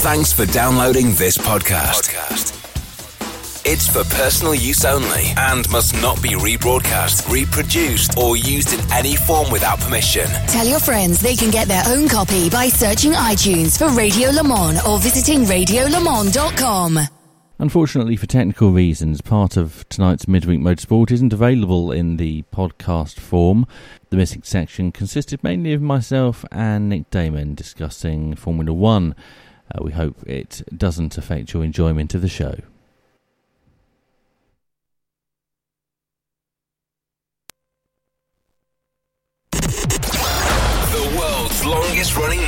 Thanks for downloading this podcast. It's for personal use only and must not be rebroadcast, reproduced, or used in any form without permission. Tell your friends they can get their own copy by searching iTunes for Radio Le Mans or visiting radiolemans.com. Unfortunately, for technical reasons, part of tonight's Midweek Motorsport isn't available in the podcast form. The missing section consisted mainly of myself and Nick Daman discussing Formula One. Uh, we hope it doesn't affect your enjoyment of the show. The world's longest running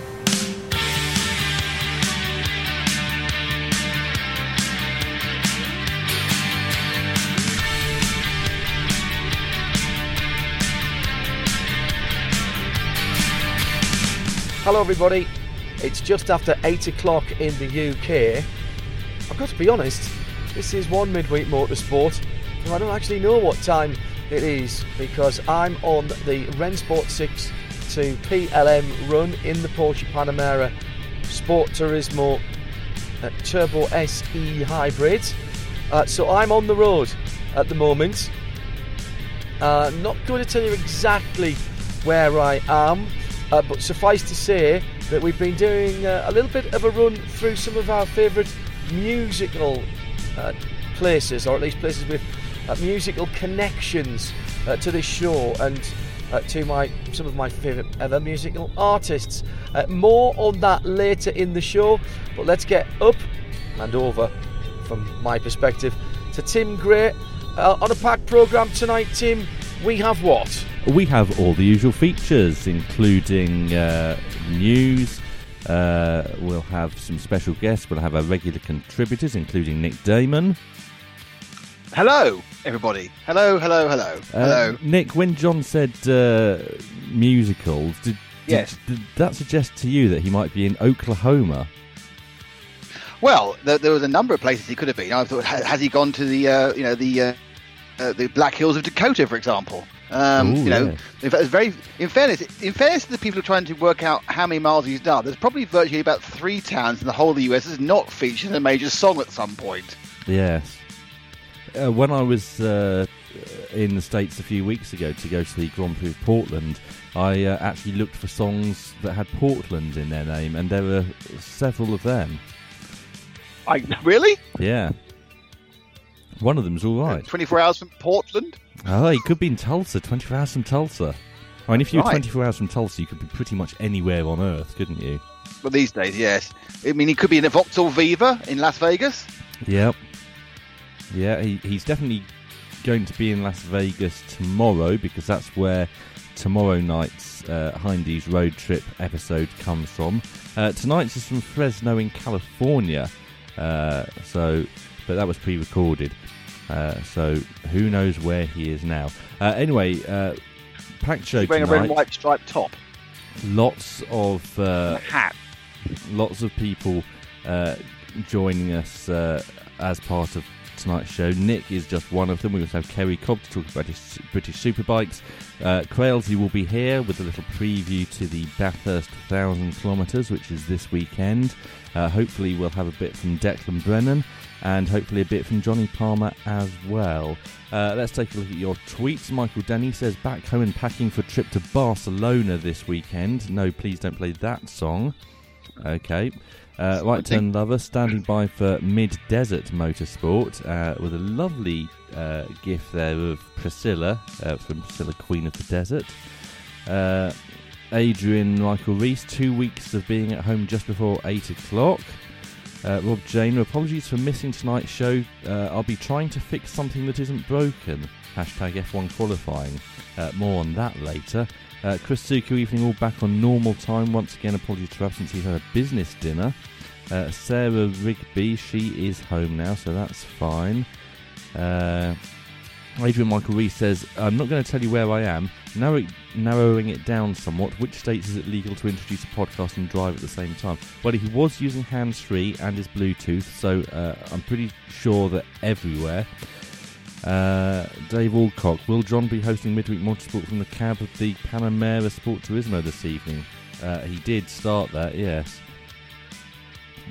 Hello, everybody. It's just after 8 o'clock in the UK. I've got to be honest, this is one midweek motorsport, and I don't actually know what time it is because I'm on the Rennsport 6 to PLM run in the Porsche Panamera Sport Turismo uh, Turbo SE Hybrid. Uh, so I'm on the road at the moment. Uh, not going to tell you exactly where I am, uh, but suffice to say that we've been doing uh, a little bit of a run through some of our favourite musical uh, places, or at least places with uh, musical connections uh, to this show and uh, to my some of my favourite ever musical artists. More on that later in the show, but let's get up and over, from my perspective, to Tim Gray. On a packed programme tonight, Tim, we have what? We have all the usual features, including uh, news. Uh, we'll have some special guests. We'll have our regular contributors, including Nick Daman. Hello, everybody. Hello, hello, hello, Uh, hello. Nick, when John said uh, musicals, did, did, Yes. did that suggest to you that he might be in Oklahoma? Well, there, there was a number of places he could have been. I thought, has he gone to the, uh, you know, the uh, uh, the Black Hills of Dakota, for example? Um, Ooh, you know, yeah. in fact, it's very. In fairness, in fairness to the people who are trying to work out how many miles he's done, there's probably virtually about three towns in the whole of the US that's not featured in a major song at some point. Yes. Uh, when I was uh, in the States a few weeks ago to go to the Grand Prix of Portland, I uh, actually looked for songs that had Portland in their name, and there were several of them. I really Yeah. One of them's all right. 24 hours from Portland. Oh, he could be in Tulsa, 24 hours from Tulsa. I mean, if you were Right. 24 hours from Tulsa, you could be pretty much anywhere on Earth, couldn't you? Well, these days, yes. I mean, he could be in a Vauxhall Viva in Las Vegas. Yep. Yeah, he, he's definitely going to be in Las Vegas tomorrow because that's where tomorrow night's uh, Hindy's road trip episode comes from. Uh, tonight's is from Fresno in California, uh, so but that was pre-recorded. Uh, so who knows where he is now? Uh, anyway, uh, packed show He's wearing a red and white striped top. Lots of uh, hat. lots of people uh, joining us uh, as part of tonight's show. Nick is just one of them. We also have Kerry Cobb to talk about his British superbikes. Uh, Crailsy will be here with a little preview to the Bathurst 1000 kilometres, which is this weekend. Uh, hopefully, we'll have a bit from Declan Brennan and hopefully a bit from Johnny Palmer as well. Uh, let's take a look at your tweets. Michael Denny says, Back home and packing for a trip to Barcelona this weekend. No, please don't play that song. Okay. Uh, right turn lover standing by for mid desert motorsport uh, with a lovely uh, gif there of Priscilla uh, from Priscilla Queen of the Desert. Uh, Adrian Michael Reese, two weeks of being at home just before 8 o'clock. Uh, Rob Jane, apologies for missing tonight's show. Uh, I'll be trying to fix something that isn't broken. Hashtag F1 qualifying. Uh, more on that later. Uh, Chris Suku, evening all back on normal time. Once again, apologies for absence. He's had a business dinner. Uh, Sarah Rigby, she is home now, so that's fine. Adrian Michael Reese says, I'm not going to tell you where I am. Narrow, narrowing it down somewhat, which states is it legal to introduce a podcast and drive at the same time? Well, he was using hands free and his Bluetooth, so uh, I'm pretty sure that everywhere. Uh, Dave Alcock, will John be hosting Midweek Motorsport from the cab of the Panamera Sport Turismo this evening? Uh, he did start that, yes.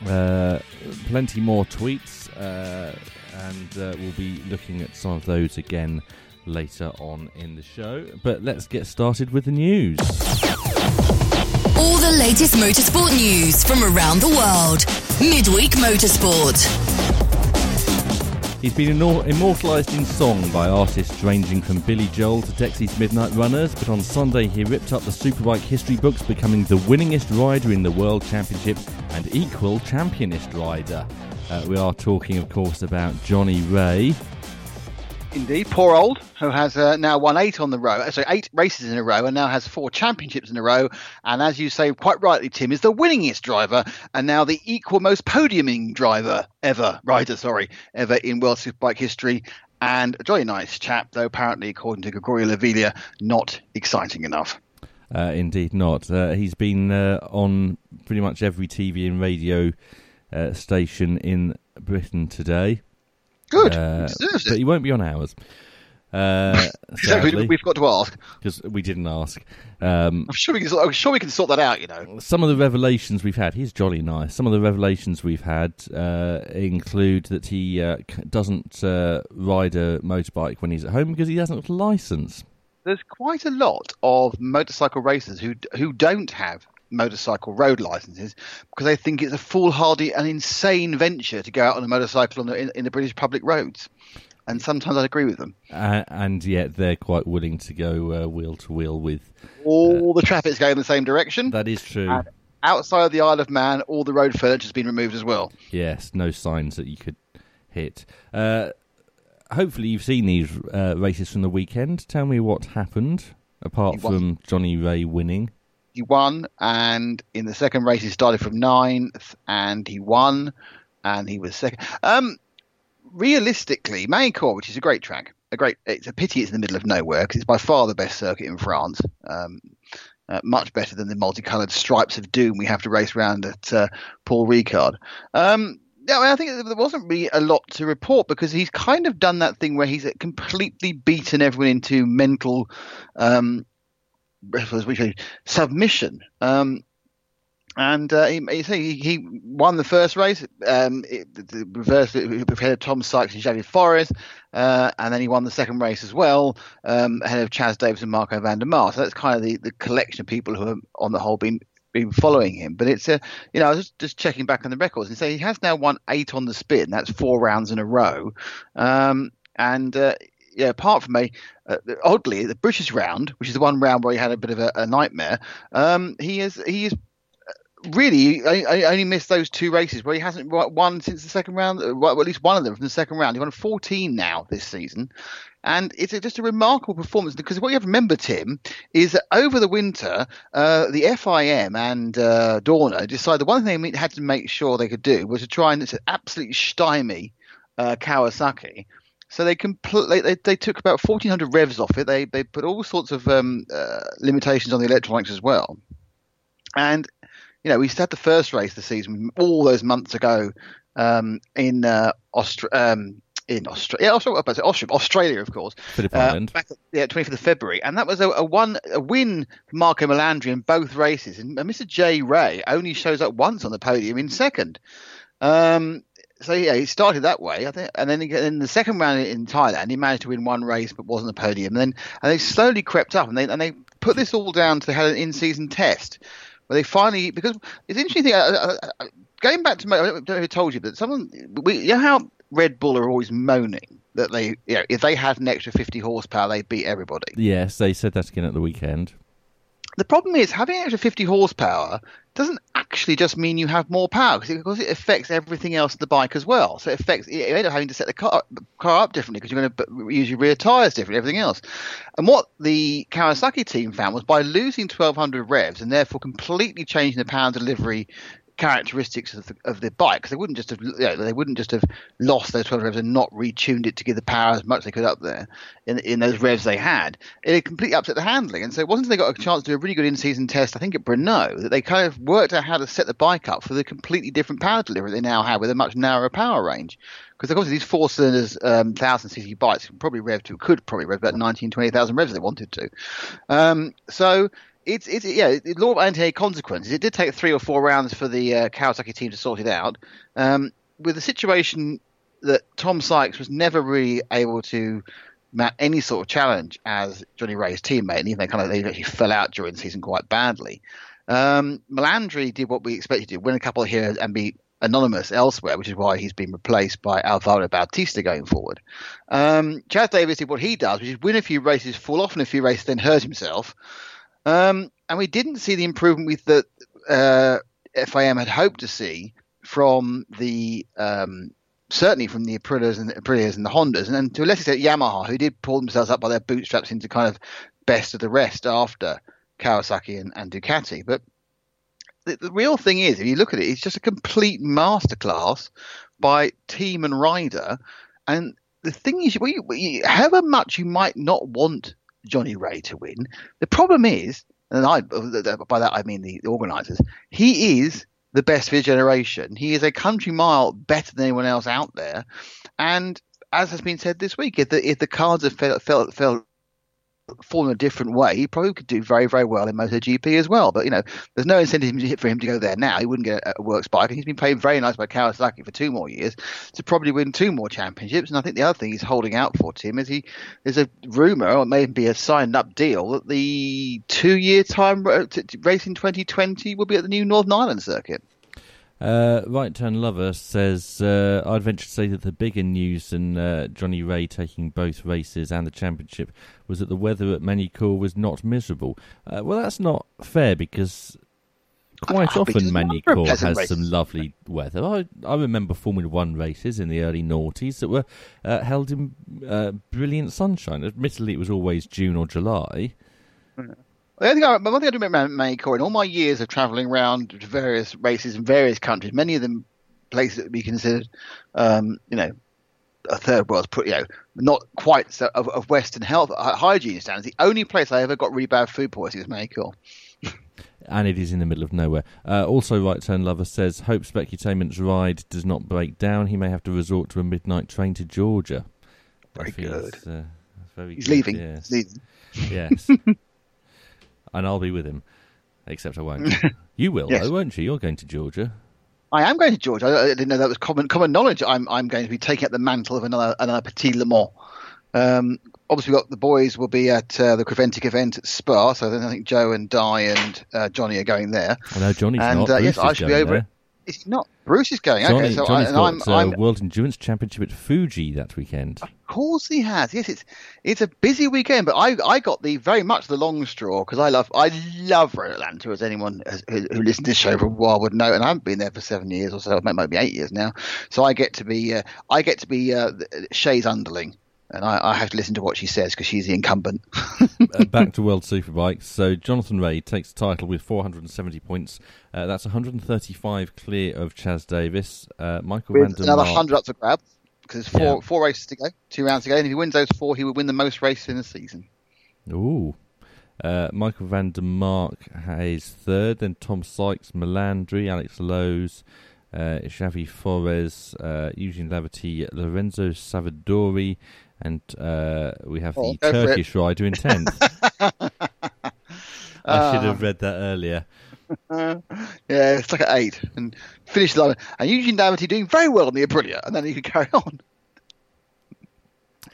Uh, plenty more tweets, uh, and uh, we'll be looking at some of those again later on in the show. But let's get started with the news. All the latest motorsport news from around the world. Midweek Motorsport. He's been immortalised in song by artists ranging from Billy Joel to Dexy's Midnight Runners, but on Sunday he ripped up the Superbike history books, becoming the winningest rider in the World Championship and equal championist rider. Uh, we are talking, of course, about Johnny Rea. Indeed, poor old, who has uh, now won eight on the row, uh, so eight races in a row, and now has four championships in a row. And as you say quite rightly, Tim is the winningest driver, and now the equal most podiuming driver ever, rider, sorry, ever in World Superbike history. And a jolly nice chap, though apparently, according to Gregorio Lavilla, not exciting enough. Uh, indeed, not. Uh, he's been uh, on pretty much every TV and radio uh, station in Britain today. Good. Uh, but he won't be on ours. Uh, sadly, we've got to ask because we didn't ask. Um, I'm sure we can. I'm sure we can sort that out. You know, some of the revelations we've had. He's jolly nice. Some of the revelations we've had uh, include that he uh, doesn't uh, ride a motorbike when he's at home because he hasn't got a license. There's quite a lot of motorcycle racers who who don't have motorcycle road licenses because they think it's a foolhardy and insane venture to go out on a motorcycle on the, in, in the British public roads. And sometimes I agree with them. Uh, and yet they're quite willing to go uh, wheel to wheel with. All uh, the traffic's going in the same direction. That is true. And outside of the Isle of Man, all the road furniture has been removed as well. Yes, no signs that you could hit. Uh, hopefully, you've seen these uh, races from the weekend. Tell me what happened, apart from Johnny Rea winning he won, and in the second race he started from ninth, and he won, and he was second. Um, realistically, Magny-Cours, which is a great track, a great. It's a pity it's in the middle of nowhere because it's by far the best circuit in France. Um, uh, much better than the multicoloured stripes of doom we have to race around at uh, Paul Ricard. Um, yeah, I think there wasn't really a lot to report because he's kind of done that thing where he's completely beaten everyone into mental um, submission. Um, and uh, he, he, he won the first race. Um, it, the reverse ahead of Tom Sykes and Xavier Forés, uh, and then he won the second race as well, um, ahead of Chaz Davies and Marco van der Mark. So that's kind of the, the collection of people who have, on the whole, been been following him. But it's a, uh, you know, I was just, just checking back on the records and say he has now won eight on the spin. That's four rounds in a row. Um, and uh, yeah, apart from a uh, oddly the British round, which is the one round where he had a bit of a, a nightmare, um, he is he is uh, really I, I, only missed those two races where he hasn't won since the second round. Uh, well, at least one of them from the second round. He won 14 now this season, and it's just a remarkable performance because what you have to remember, Tim, is that over the winter, uh, the FIM and uh, Dorna decided the one thing they had to make sure they could do was to try and absolutely stymie uh, Kawasaki so they they, they took about 1400 revs off it. They they put all sorts of um, uh, limitations on the electronics as well. And you know, we had the first race of the season all those months ago um, in uh, Austra- um, in Australia, yeah, Australia, Australia, Australia, of course. Phillip uh, Back yeah, 25th of February, and that was a, a one a win for Marco Melandri in both races. And Mr. J Rea only shows up once on the podium in second. Um, so yeah, he started that way, I think, and then in the second round in Thailand, he managed to win one race but wasn't a podium. And then and they slowly crept up, and they and they put this all down to they had an in-season test where they finally because it's interesting. Going back to my, I don't know who told you, but someone we, you know how Red Bull are always moaning that they you know, if they had an extra 50 horsepower, they beat everybody. Yes, they said that again at the weekend. The problem is having extra 50 horsepower doesn't actually just mean you have more power because it, affects everything else of the bike as well. So it affects you end up having to set the car, car up differently because you're going to use your rear tires differently, everything else. And what the Kawasaki team found was by losing 1200 revs and therefore completely changing the power delivery characteristics of the, of the bike they wouldn't just have you know, they wouldn't just have lost those 12 revs and not retuned it to give the power as much as they could up there in, in those revs they had. It completely upset the handling, and so it wasn't they got a chance to do a really good in-season test, I think at Brno, that they kind of worked out how to set the bike up for the completely different power delivery they now have with a much narrower power range. Because of course these four cylinders, um, cc bikes probably rev to could probably rev about 19, 20,000 revs if they wanted to. Um, so it's it's yeah, law of anti consequences. It did take three or four rounds for the uh, Kawasaki team to sort it out. Um, with the situation that Tom Sykes was never really able to mount any sort of challenge as Johnny Rea's teammate, and even they kind of they actually fell out during the season quite badly. Um, Melandri did what we expected to do, win a couple here and be anonymous elsewhere, which is why he's been replaced by Alvaro Bautista going forward. Um, Chaz Davies did what he does, which is win a few races, fall off in a few races, then hurt himself. Um, and we didn't see the improvement with that uh, FIM had hoped to see from the um, certainly from the Aprilias and the Aprilias and the Hondas, and then to a lesser extent Yamaha, who did pull themselves up by their bootstraps into kind of best of the rest after Kawasaki and, and Ducati. But the, the, real thing is, if you look at it, it's just a complete masterclass by team and rider. And the thing is, we, we, however much you might not want Johnny Rea to win. The problem is, and I by that I mean the, the organisers, he is the best for his generation. He is a country mile better than anyone else out there, and as has been said this week, if the if the cards have felt felt, felt fallen a different way, he probably could do very, very well in MotoGP as well. But you know, there's no incentive for him to go there now. He wouldn't get a, works bike, and he's been playing very nice by Kawasaki for two more years to probably win two more championships. And I think the other thing he's holding out for Tim is he there's a rumor, or maybe a signed up deal, that the two year time uh, race in 2020 will be at the new Northern Ireland circuit. Uh, right Turn Lover says, uh, I'd venture to say that the bigger news than uh, Johnny Rea taking both races and the championship was that the weather at Magny-Cours was not miserable. Uh, well, that's not fair because quite often Magny-Cours has some lovely weather. I, I remember Formula One races in the early noughties that were uh, held in uh, brilliant sunshine. Admittedly, it was always June or July. Mm. The only thing I, one thing I do remember Magny-Cours in all my years of travelling around to various races in various countries, many of them places that would be considered, um, you know, a third world, you know, not quite so of, of Western health uh, hygiene standards. The only place I ever got really bad food poisoning was Magny-Cours. and it is in the middle of nowhere. Uh, also, Right Turn Lover says, Hope Specutainment's ride does not break down. He may have to resort to a midnight train to Georgia. Very good. Uh, very He's good, leaving. Yes. He's leaving. Yes. and I'll be with him. Except I won't. you will, Yes. though, won't you? You're going to Georgia. I am going to Georgia. I, didn't know that was common common knowledge. I'm I'm going to be taking up the mantle of another another Petit Le Mans. Um, obviously, we've got the boys will be at uh, the Creventic event at Spa. So then I think Joe and Di and uh, Johnny are going there. I know Johnny's and not. uh, yes, I should be over. there. Is he not? Bruce is going. Johnny, okay, so Johnny's and got I'm, uh, I'm World Endurance Championship at Fuji that weekend. Of course he has. Yes, it's it's a busy weekend, but I I got the very much the long straw because I love I love Road Atlanta as anyone has, who, who listens to this show for a while would know, and I haven't been there for seven years or so, it might be eight years now. So I get to be uh, I get to be uh, Shea's underling, and I, I have to listen to what she says because she's the incumbent. uh, back to World Superbikes. So Jonathan Rea takes the title with 470 points. Uh, that's 135 clear of Chaz Davies. Uh, Michael With van der another Mark- hundred up for grabs because there's four Yeah. four races to go, two rounds to go, and if he wins those four, he would win the most races in the season. Ooh. Uh, Michael van der Mark is third, then Tom Sykes, Melandri, Alex Lowes, uh, Xavi Forés, uh, Eugene Laverty, Lorenzo Savadori, and uh, we have Oh, the. Turkish rider in 10th. I should have read that earlier. yeah, it's like at eight and finish line. And Eugene Laverty doing very well on the Aprilia, and then he could carry on.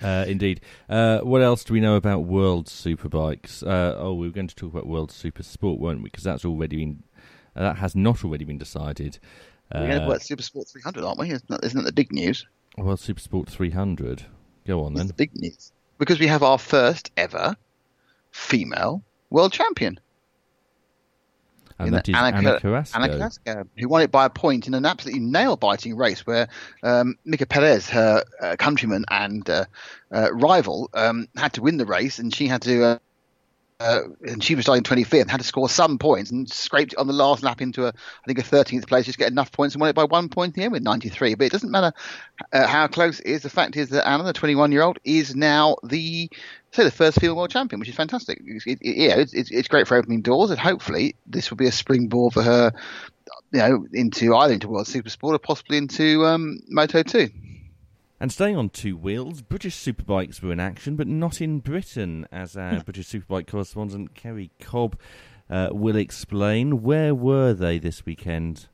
Uh, indeed. Uh, what else do we know about World Superbikes? Uh, oh, we were going to talk about World Super Sport, weren't we? Because that's already been uh, that has not already been decided. Uh, We're going to work Super Sport 300, aren't we? Isn't that, isn't that the big news? World Super Sport 300. Go on then. the big news because we have our first ever female world champion. And that is Anna Anna, Carrasco. Anna Carrasco, who won it by a point in an absolutely nail-biting race where um, Mika Perez, her uh, countryman and uh, uh, rival, um, had to win the race, and she had to uh, and she was starting 25th and had to score some points and scraped on the last lap into a I think a 13th place just get enough points and won it by one point in the end with 93 but it doesn't matter uh, how close it is. The fact is that Anna the 21 year old is now the say the first female world champion which is fantastic. It, it, yeah it's, it's great for opening doors and hopefully this will be a springboard for her you know into either into world super sport or possibly into um, moto 2 and staying on two wheels, British superbikes were in action, but not in Britain, as our British superbike correspondent Kerry Cobb uh, will explain. Where were they this weekend?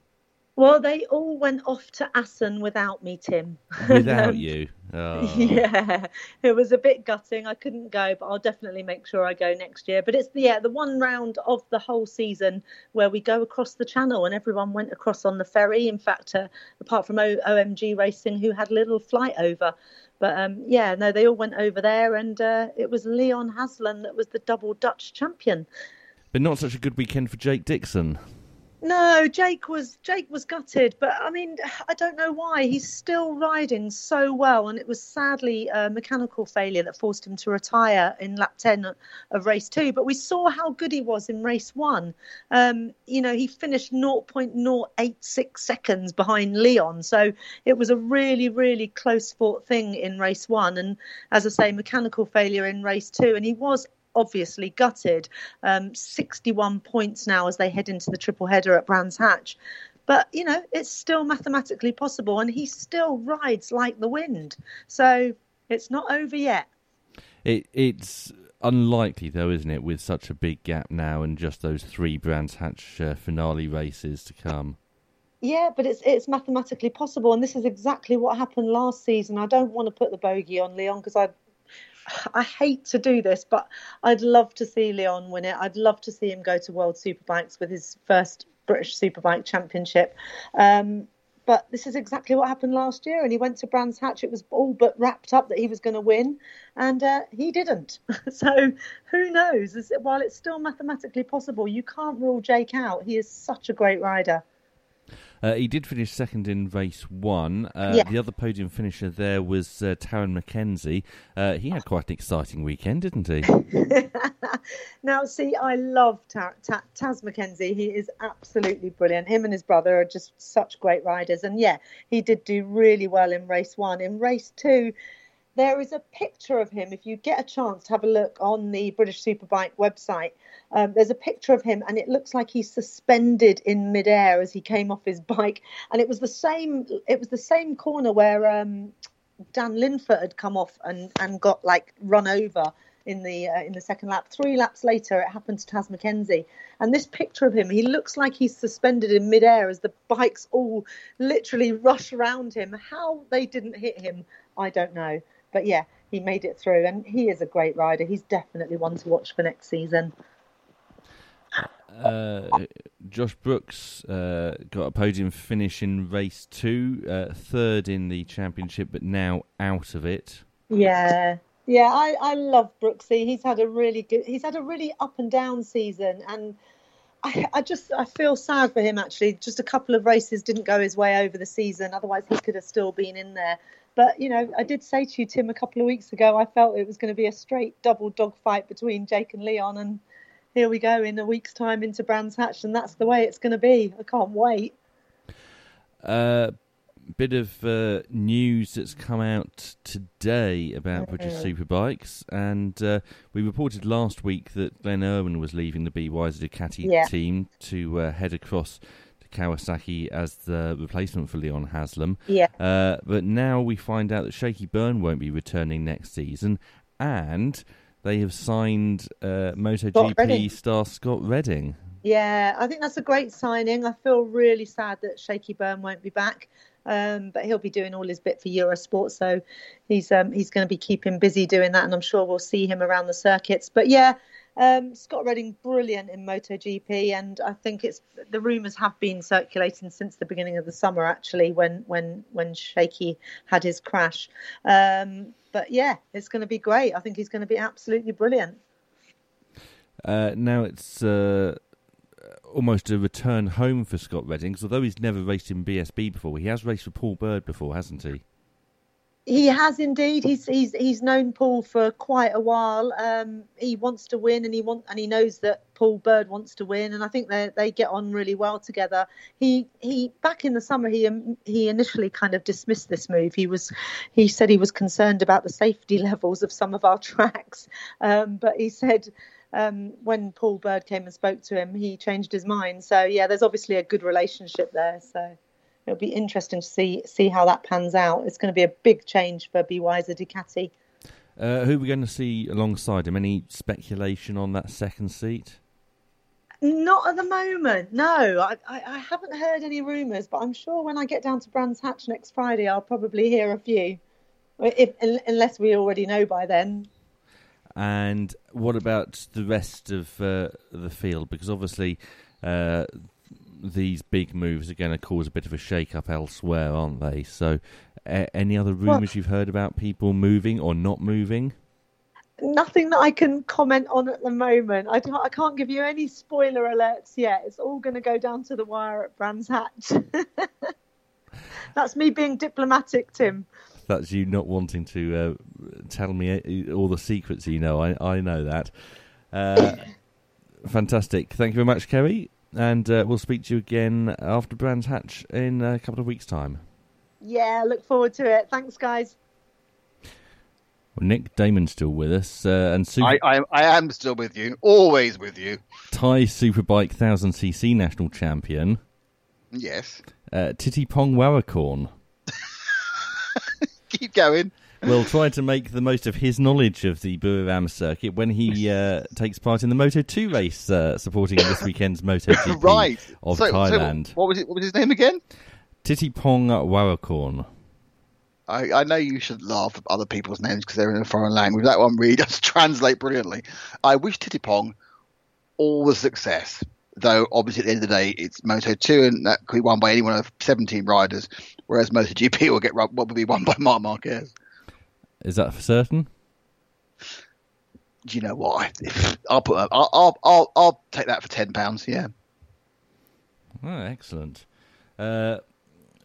Well, they all went off to Assen without me, Tim. Without um, you? Oh. Yeah, it was a bit gutting. I couldn't go, but I'll definitely make sure I go next year. But it's yeah, the one round of the whole season where we go across the channel and everyone went across on the ferry. In fact, uh, apart from o- OMG Racing, who had a little flight over. But um, yeah, no, they all went over there, and uh, it was Leon Haslam that was the double Dutch champion. But not such a good weekend for Jake Dixon. No, Jake was Jake was gutted, but I mean, I don't know why. He's still riding so well, and it was sadly a mechanical failure that forced him to retire in lap ten of race two. But we saw how good he was in race one. Um, you know, he finished 0.086 seconds behind Leon, so it was a really, really close fought thing in race one. And as I say, mechanical failure in race two, and he was obviously gutted. Um, 61 points now as they head into the triple header at Brands Hatch. But, you know, it's still mathematically possible, and he still rides like the wind. So it's not over yet. It, it's unlikely, though, isn't it, with such a big gap now and just those three Brands Hatch uh, finale races to come? Yeah, but it's it's mathematically possible, and this is exactly what happened last season. I don't want to put the bogey on Leon because I I hate to do this, but I'd love to see Leon win it. I'd love to see him go to World Superbikes with his first British Superbike Championship. Um, but this is exactly what happened last year, and he went to Brands Hatch. It was all but wrapped up that he was going to win, and uh, he didn't. so who knows? While it's still mathematically possible, you can't rule Jake out. He is such a great rider. Uh, he did finish second in race one. Uh, yeah. The other podium finisher there was uh, Tarran Mackenzie. Uh, he had quite an exciting weekend, didn't he? now, see, I love Ta- Ta- Taz Mackenzie. He is absolutely brilliant. Him and his brother are just such great riders. And yeah, he did do really well in race one. In race two, there is a picture of him. If you get a chance to have a look on the British Superbike website, um, there's a picture of him, and it looks like he's suspended in midair as he came off his bike. And it was the same. It was the same corner where um, Dan Linfoot had come off and, and got like run over in the uh, in the second lap. Three laps later, it happened to Taz Mackenzie, and this picture of him, he looks like he's suspended in midair as the bikes all literally rush around him. How they didn't hit him, I don't know. But yeah, he made it through, and he is a great rider. He's definitely one to watch for next season. Uh, Josh Brooks uh, got a podium finish in race two, uh, third in the championship, but now out of it. Yeah, yeah, I, I love Brooksy. He's had a really good, he's had a really up and down season, and I, I just I feel sad for him actually. Just a couple of races didn't go his way over the season, otherwise he could have still been in there. But you know, I did say to you, Tim, a couple of weeks ago, I felt it was going to be a straight double dog fight between Jake and Leon, and here we go in a week's time into Brands Hatch, and that's the way it's going to be. I can't wait. Uh, bit of uh, news that's come out today about mm-hmm. British Superbikes, and uh, we reported last week that Glenn Irwin was leaving the BYD Ducati yeah. team to uh, head across Kawasaki as the replacement for Leon Haslam. Yeah. Uh, but now we find out that Shaky Byrne won't be returning next season, and they have signed uh, MotoGP star Scott Redding. Yeah, I think that's a great signing. I feel really sad that Shaky Byrne won't be back, um, but he'll be doing all his bit for Eurosport, so he's um, he's going to be keeping busy doing that, and I'm sure we'll see him around the circuits. But yeah, um, Scott Redding, brilliant in MotoGP, and I think it's the rumours have been circulating since the beginning of the summer, actually, when when when Shakey had his crash. Um, but yeah, it's going to be great. I think he's going to be absolutely brilliant. Uh, now it's uh, almost a return home for Scott Redding, although he's never raced in BSB before, he has raced for Paul Bird before, hasn't he? He has indeed. He's he's he's known Paul for quite a while. Um, he wants to win, and he want and he knows that Paul Bird wants to win, and I think they they get on really well together. He he back in the summer he um, he initially kind of dismissed this move. He was he said he was concerned about the safety levels of some of our tracks, um, but he said. Um, when Paul Bird came and spoke to him, he changed his mind. So yeah, there's obviously a good relationship there. So it'll be interesting to see see how that pans out. It's going to be a big change for BY's Ducati. Uh, who are we going to see alongside him? Any speculation on that second seat? Not at the moment. No, I, I, I haven't heard any rumours, but I'm sure when I get down to Brands Hatch next Friday, I'll probably hear a few, if, unless we already know by then. And what about the rest of uh, the field? Because obviously, uh, these big moves are going to cause a bit of a shake-up elsewhere, aren't they? So, any other rumours well, you've heard about people moving or not moving? Nothing that I can comment on at the moment. I, I can't give you any spoiler alerts yet. It's all going to go down to the wire at Brands Hatch. That's me being diplomatic, Tim. That's you not wanting to uh, tell me all the secrets you know. I, I know that. Uh, fantastic. Thank you very much, Kerry and uh, we'll speak to you again after Brands Hatch in a couple of weeks' time. Yeah, look forward to it. Thanks, guys. Well, Nick Daman's still with us, uh, and Super- I, I, I, am still with you, always with you. Thai Superbike 1000cc national champion. Yes. Uh, Pong Warakorn. Keep going will try to make the most of his knowledge of the Buriram circuit when he uh, takes part in the Moto 2 race uh, supporting this weekend's Moto GP right. of so, Thailand. So what, was it, what was his name again? Titipong Warakorn. I, I, know you should laugh at other people's names because they're in a foreign language. That one really does translate brilliantly. I wish Titipong all the success, though obviously at the end of the day it's Moto 2 and that could be won by any one of 17 riders, whereas MotoGP will get what will be won by Marc Marquez. Is that for certain? Do you know what? I'll put. I'll. I'll. I'll, I'll take that for ten pounds. Yeah. Oh, excellent. Uh,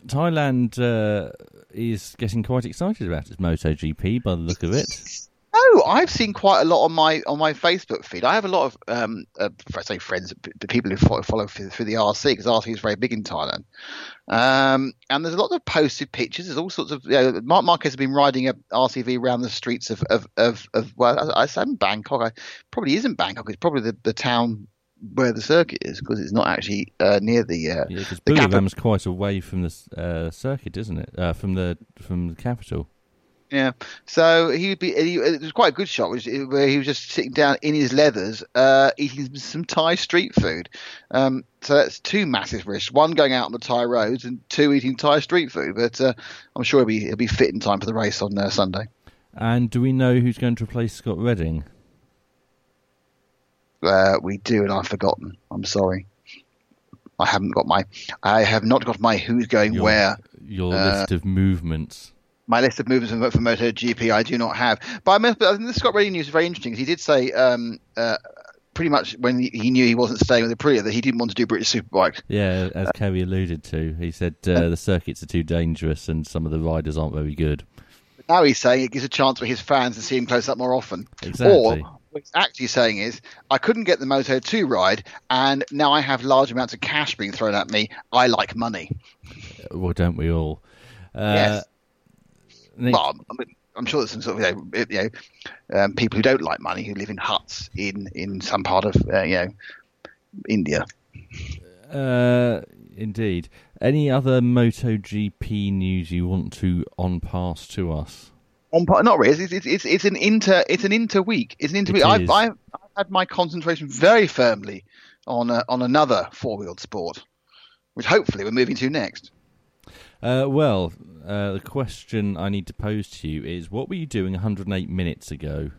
Thailand uh, is getting quite excited about its MotoGP by the look of it. Oh, I've seen quite a lot on my on my Facebook feed. I have a lot of um, uh, I say friends, the people who follow, follow through, through the RC because RC is very big in Thailand. Um, and there's a lot of posted pictures. There's all sorts of. You know, Marc Marquez has been riding a RCV around the streets of of of, of well, I, I say Bangkok. I, probably isn't Bangkok. It's probably the, the town where the circuit is because it's not actually uh, near the. Uh, yeah, because quite away from the uh, circuit, isn't it? Uh, from the from the capital. Yeah, so he would be. He, it was quite a good shot, which, where he was just sitting down in his leathers, uh, eating some Thai street food. Um, so that's two massive risks: one going out on the Thai roads, and two eating Thai street food. But uh, I'm sure he'll be he'll be fit in time for the race on uh, Sunday. And do we know who's going to replace Scott Redding? Uh, we do, and I've forgotten. I'm sorry. I haven't got my. I have not got my who's going your, where. Your list uh, of movements my list of movements for, for MotoGP I do not have. But I, think the Scott Redding news is very interesting because he did say um, uh, pretty much when he, he, knew he wasn't staying with Aprilia that he didn't want to do British Superbike. Yeah, as uh, Kerry alluded to, he said uh, the circuits are too dangerous and some of the riders aren't very good. Now he's saying it gives a chance for his fans to see him close up more often. Exactly. Or what he's actually saying is, I couldn't get the Moto 2 ride, and now I have large amounts of cash being thrown at me. I like money. Well, don't we all? Uh, yes. Well, I'm sure there's some sort of you know, you know um, people who don't like money who live in huts in in some part of uh, you know India. Uh, indeed. Any other MotoGP news you want to on pass to us? On not really. It's, it's, it's, it's an inter it's an inter week. It's an inter week. I've, I've, I've, had my concentration very firmly on a, on another four wheeled sport, which hopefully we're moving to next. Uh, well, uh, the question I need to pose to you is: What were you doing 108 minutes ago?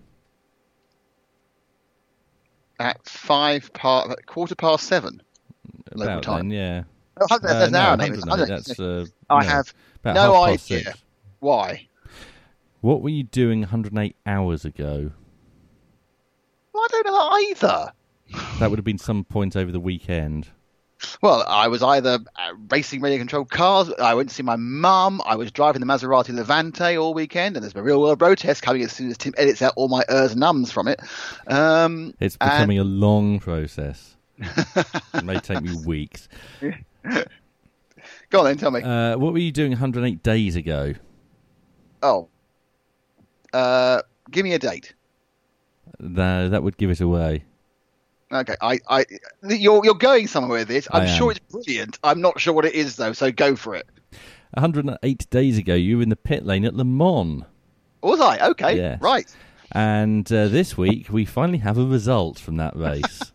At five part, quarter past seven. About time. then, yeah. Oh, uh, no, that's, uh, I no, have no idea six. why. What were you doing 108 hours ago? Well, I don't know either. That would have been some point over the weekend. Well, I was either uh, racing radio controlled cars. I went to see my mum. I was driving the Maserati Levante all weekend, and there's a real world road test coming as soon as Tim edits out all my ers and ums from it. Um, It's becoming a long process. it may take me weeks. go on then, tell me. Uh, what were you doing 108 days ago? oh, uh, give me a date. No, that would give it away. Okay, I, I, you're you're going somewhere with this. I'm sure it's brilliant. I'm not sure what it is though, so go for it. 108 days ago, you were in the pit lane at Le Mans. Was I? Okay, Yes. right. And uh, this week, we finally have a result from that race.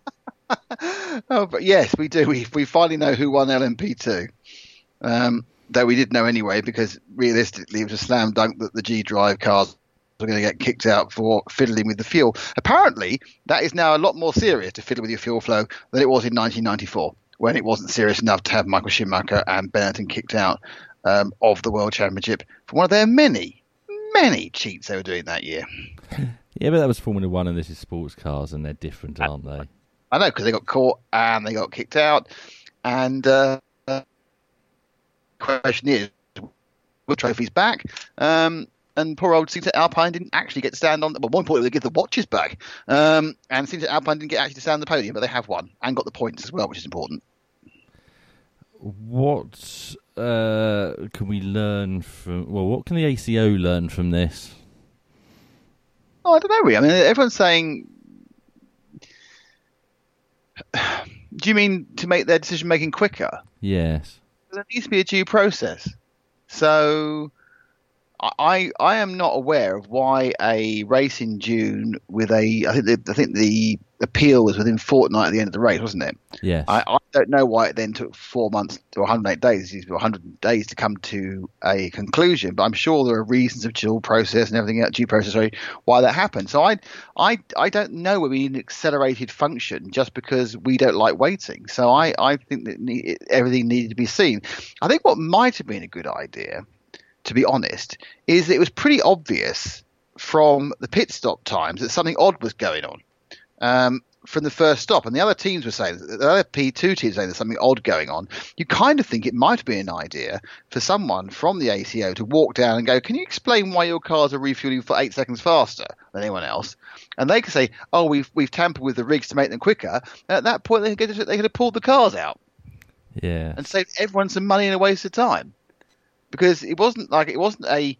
Oh, but yes, we do. We we finally know who won LMP2. Um, though we did know anyway, because realistically, it was a slam dunk that the G Drive cars were going to get kicked out for fiddling with the fuel. Apparently, that is now a lot more serious to fiddle with your fuel flow than it was in 1994, when it wasn't serious enough to have Michael Schumacher and Benetton kicked out um, of the World Championship for one of their many, many cheats they were doing that year. yeah, but that was Formula One, and this is sports cars, and they're different, aren't they? I know because they got caught and they got kicked out. And uh, question is, will trophies back? Um, and poor old Cinta Alpine didn't actually get to stand on. Well, more importantly, they give the watches back. Um, and Cinta Alpine didn't get actually to stand on the podium, but they have won and got the points as well, which is important. What uh, can we learn from? Well, what can the ACO learn from this? Oh, I don't know. Really. I mean, everyone's saying. Do you mean to make their decision making quicker? Yes. there needs to be a due process. So I I am not aware of why a race in June with a I think the, I think the appeal was within fortnight at the end of the race, wasn't it? Yes. I, I don't know why it then took four months to 108 days, 100 days to come to a conclusion. But I'm sure there are reasons of due process and everything else, due process, sorry, why that happened. So I, I, I don't know whether we need an accelerated function just because we don't like waiting. So I, I think that everything needed to be seen. I think what might have been a good idea, to be honest, is that it was pretty obvious from the pit stop times that something odd was going on um, from the first stop. And the other teams were saying, the other P2 teams saying there's something odd going on. You kind of think it might be an idea for someone from the ACO to walk down and go, Can you explain why your cars are refueling for eight seconds faster than anyone else? And they could say, Oh, we've, we've tampered with the rigs to make them quicker. And at that point, they could, they could have pulled the cars out yeah. and saved everyone some money and a waste of time. Because it wasn't like it wasn't a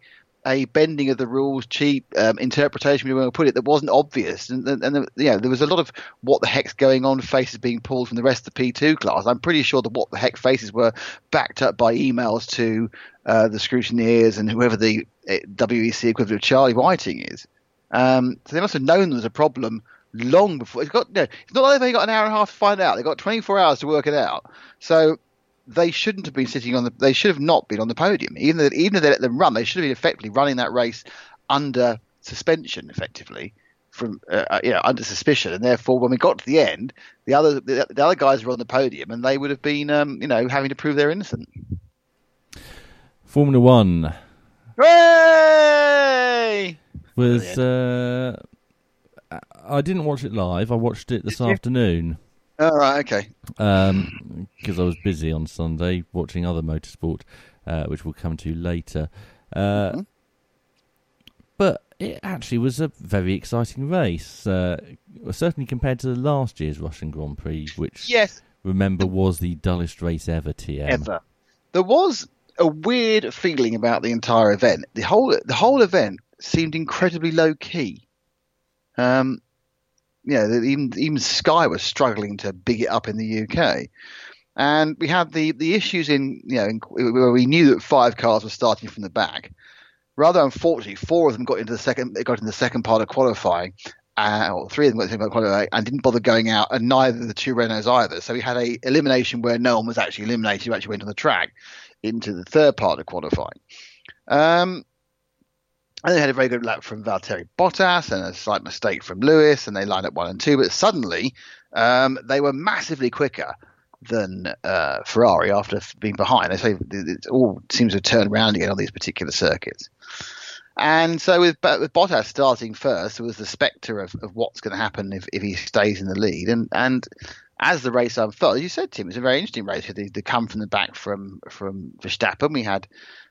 a bending of the rules, cheap um, interpretation, we want to put it, that wasn't obvious. And, and, and you know, there was a lot of what the heck's going on faces being pulled from the rest of the P2 class. I'm pretty sure that what the heck faces were backed up by emails to uh, the scrutineers and whoever the uh, WEC equivalent of Charlie Whiting is. Um, so they must have known there was a problem long before. It's got. No, it's not like they've only got an hour and a half to find out. They've got 24 hours to work it out. So they shouldn't have been sitting on the. They should have not been on the podium. Even though, even if they let them run, they should have been effectively running that race under suspension, effectively from uh, you know under suspicion. And therefore, when we got to the end, the other the, the other guys were on the podium, and they would have been um, you know having to prove they're innocent. Formula One Hooray! was. Uh, I didn't watch it live. I watched it this Did afternoon All right, okay. because I was busy on Sunday watching other motorsport, uh, which we'll come to later. Uh, Mhm. But it actually was a very exciting race, uh, certainly compared to the last year's Russian Grand Prix, which Yes, remember was the dullest race ever. TM. ever. There was a weird feeling about the entire event. The whole the whole event seemed incredibly low key. Um, you know, even even Sky was struggling to big it up in the UK, and we had the the issues in you know in, where we knew that five cars were starting from the back. Rather unfortunately, four of them got into the second got into the second part of qualifying, uh, or three of them got into the qualifying and didn't bother going out, and neither the two Renaults either. So we had a elimination where no one was actually eliminated, who actually went on the track into the third part of qualifying. Um, and they had a very good lap from Valtteri Bottas and a slight mistake from Lewis, and they lined up one and two. But suddenly, um, they were massively quicker than uh, Ferrari after being behind. They say it all seems to turned around again on these particular circuits. And so with, with Bottas starting first, there was the spectre of, of what's going to happen if, if he stays in the lead. And, and as the race unfolded, you said, Tim, it was a very interesting race. The, the come from the back from from Verstappen. We had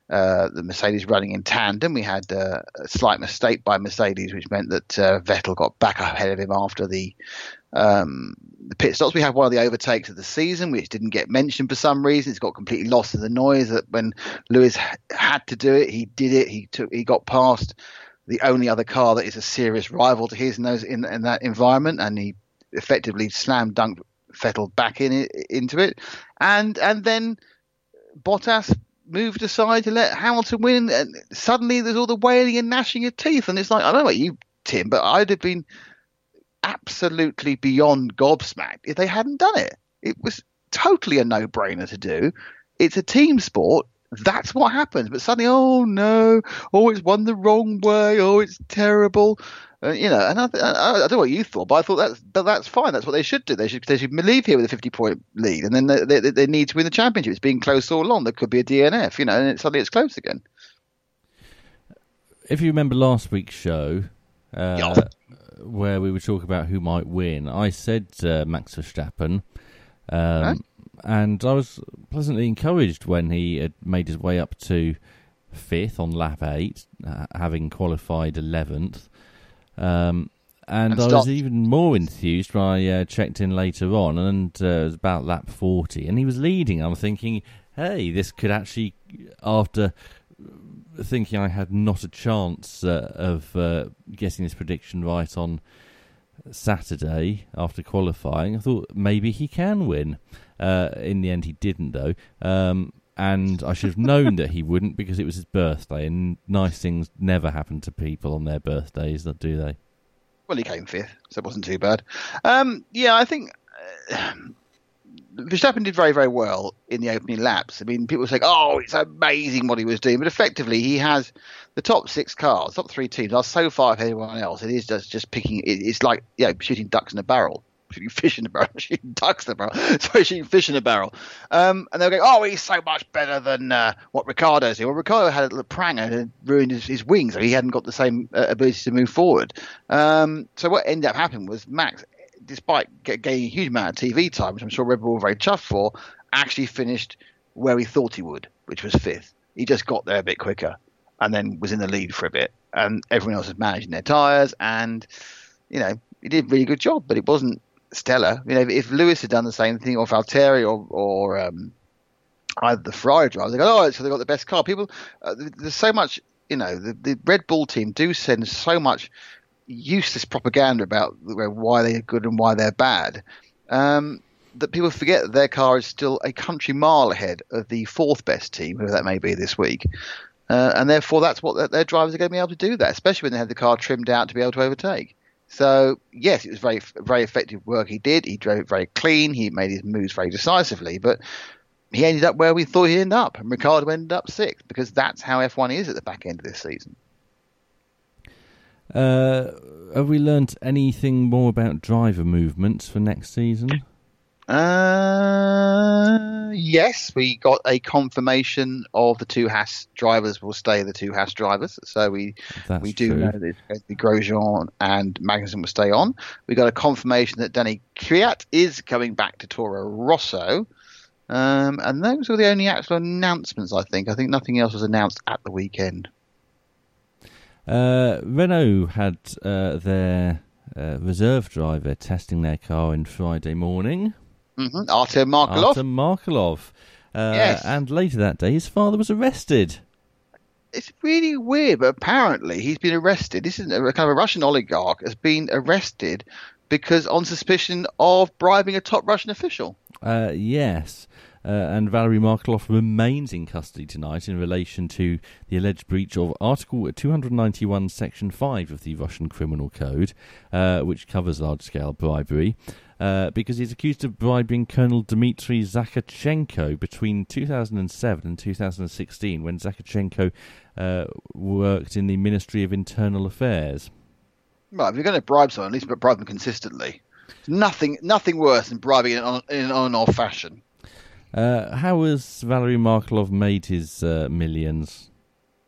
uh, the Mercedes running in tandem. We had uh, a slight mistake by Mercedes, which meant that uh, Vettel got back ahead of him after the um, the pit stops. We had one of the overtakes of the season, which didn't get mentioned for some reason. It's got completely lost in the noise. That when Lewis had to do it, he did it. He took, he got past the only other car that is a serious rival to his in those in, in that environment, and he effectively slam dunked Vettel back in it, into it, and and then Bottas moved aside to let Hamilton win, and suddenly there's all the wailing and gnashing of teeth, and it's like I don't know about you, Tim, but I'd have been absolutely beyond gobsmacked if they hadn't done it. It was totally a no-brainer to do. It's a team sport. That's what happens. But suddenly, oh no, oh it's won the wrong way. Oh, it's terrible. Uh, you know, and I, I, I, don't know what you thought, but I thought that's but that's fine. That's what they should do. They should they should leave here with a fifty point lead, and then they, they, they need to win the championship. It's been close all along. There could be a DNF, you know, and it, suddenly it's close again. If you remember last week's show, uh, Yeah. where we were talking about who might win, I said uh, Max Verstappen, um? And I was pleasantly encouraged when he had made his way up to fifth on lap eight, uh, having qualified eleventh. Um, and, And I was even more enthused when I uh, checked in later on, and uh, it was about lap forty, and he was leading. I'm thinking, hey, this could actually, after thinking I had not a chance uh, of uh, getting this prediction right on Saturday after qualifying. I thought maybe he can win. Uh, in the end, he didn't, though. Um, and I should have known that he wouldn't because it was his birthday, and nice things never happen to people on their birthdays, do they? Well, he came fifth, so it wasn't too bad. Um, yeah, I think uh, Verstappen did very, very well in the opening laps. I mean, people say, "Oh, it's amazing what he was doing," but effectively, he has the top six cars, top three teams are so far ahead of everyone else. It is just just picking. It's like you know, shooting ducks in a barrel. Shooting fish in a barrel, shooting ducks in a barrel. Sorry, shooting fish in a barrel. Um, and they'll go, "Oh, he's so much better than uh, what Ricciardo's doing." Well, Ricciardo had a little prang and ruined his, his wings, so he hadn't got the same uh, ability to move forward. Um, so what ended up happening was Max, despite gaining a huge amount of TV time, which I'm sure Red Bull were very chuffed for, actually finished where he thought he would, which was fifth. He just got there a bit quicker, and then was in the lead for a bit, and everyone else was managing their tyres, and you know he did a really good job, but it wasn't stellar. You know, if Lewis had done the same thing, or Valtteri, or or um, either the Ferrari drivers, they go, oh, so they got the best car. People, uh, there's so much, you know, the, the Red Bull team do send so much useless propaganda about why they're good and why they're bad. Um, that people forget that their car is still a country mile ahead of the fourth best team, whoever that may be this week. Uh, and therefore, that's what their, their drivers are going to be able to do that, especially when they have the car trimmed out to be able to overtake. So, yes, it was very, very effective work he did. He drove it very clean. He made his moves very decisively, but he ended up where we thought he'd end up, and Ricciardo ended up sixth because that's how F1 is at the back end of this season. Uh, have we learnt anything more about driver movements for next season? Uh, yes, we got a confirmation of the two Haas drivers will stay the two Haas drivers. So we That's we do true. know that it's going to be Grosjean and Magnussen will stay on. We got a confirmation that Danny Kvyat is coming back to Toro Rosso. Um, and those were the only actual announcements, I think. I think nothing else was announced at the weekend. Uh, Renault had uh, their uh, reserve driver testing their car on Friday morning, hmm Artem Markelov. Artem Markelov. Uh, Yes. And later that day, his father was arrested. it's really weird, but apparently he's been arrested. This is a kind of a Russian oligarch has been arrested because on suspicion of bribing a top Russian official. Uh, yes. Uh, and Valery Markelov remains in custody tonight in relation to the alleged breach of Article 291, Section 5 of the Russian Criminal Code, uh, which covers large scale bribery, uh, because he's accused of bribing Colonel Dmitry Zakharchenko between 2007 and 2016 when Zakharchenko uh, worked in the Ministry of Internal Affairs. Right, if you're going to bribe someone, at least bribe them consistently. Nothing, nothing worse than bribing in an, in an on and off fashion. Uh, how has Valery Markelov made his uh, millions?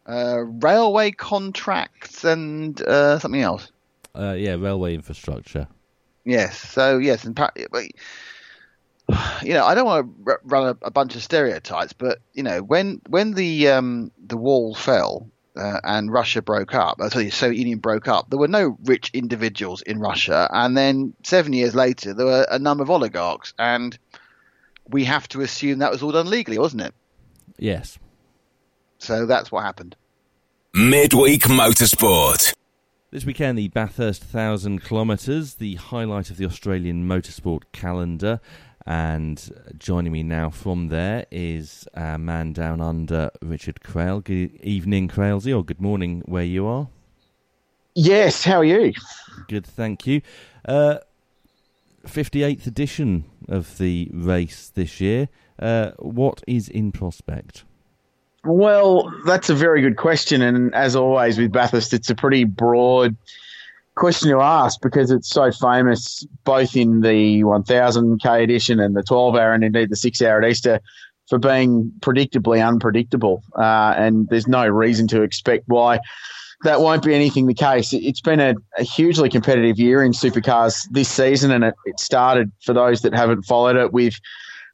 Uh, railway contracts and uh, something else. Uh, yeah, railway infrastructure. Yes. So yes, and pa- but you know, I don't want to run a, a, bunch of stereotypes, but you know, when when the um, the wall fell uh, and Russia broke up, uh, sorry, the Soviet Union broke up, there were no rich individuals in Russia, and then seven years later, there were a number of oligarchs, and we have to assume that was all done legally, wasn't it? Yes. So that's what happened. Midweek Motorsport. This weekend, the Bathurst 1000 kilometres, the highlight of the Australian motorsport calendar. And joining me now from there is our man down under, Richard Craill. Good evening, Crailsy, or good morning where you are. Yes, how are you? Good, thank you. Uh, 58th edition of the race this year. Uh, what is in prospect? Well, that's a very good question. And as always with Bathurst, it's a pretty broad question to ask because it's so famous both in the 1000k edition and the 12 hour and indeed the 6 hour at Easter for being predictably unpredictable. Uh, and there's no reason to expect why that won't be anything the case. It's been a, a hugely competitive year in supercars this season, and it, it, started for those that haven't followed it with.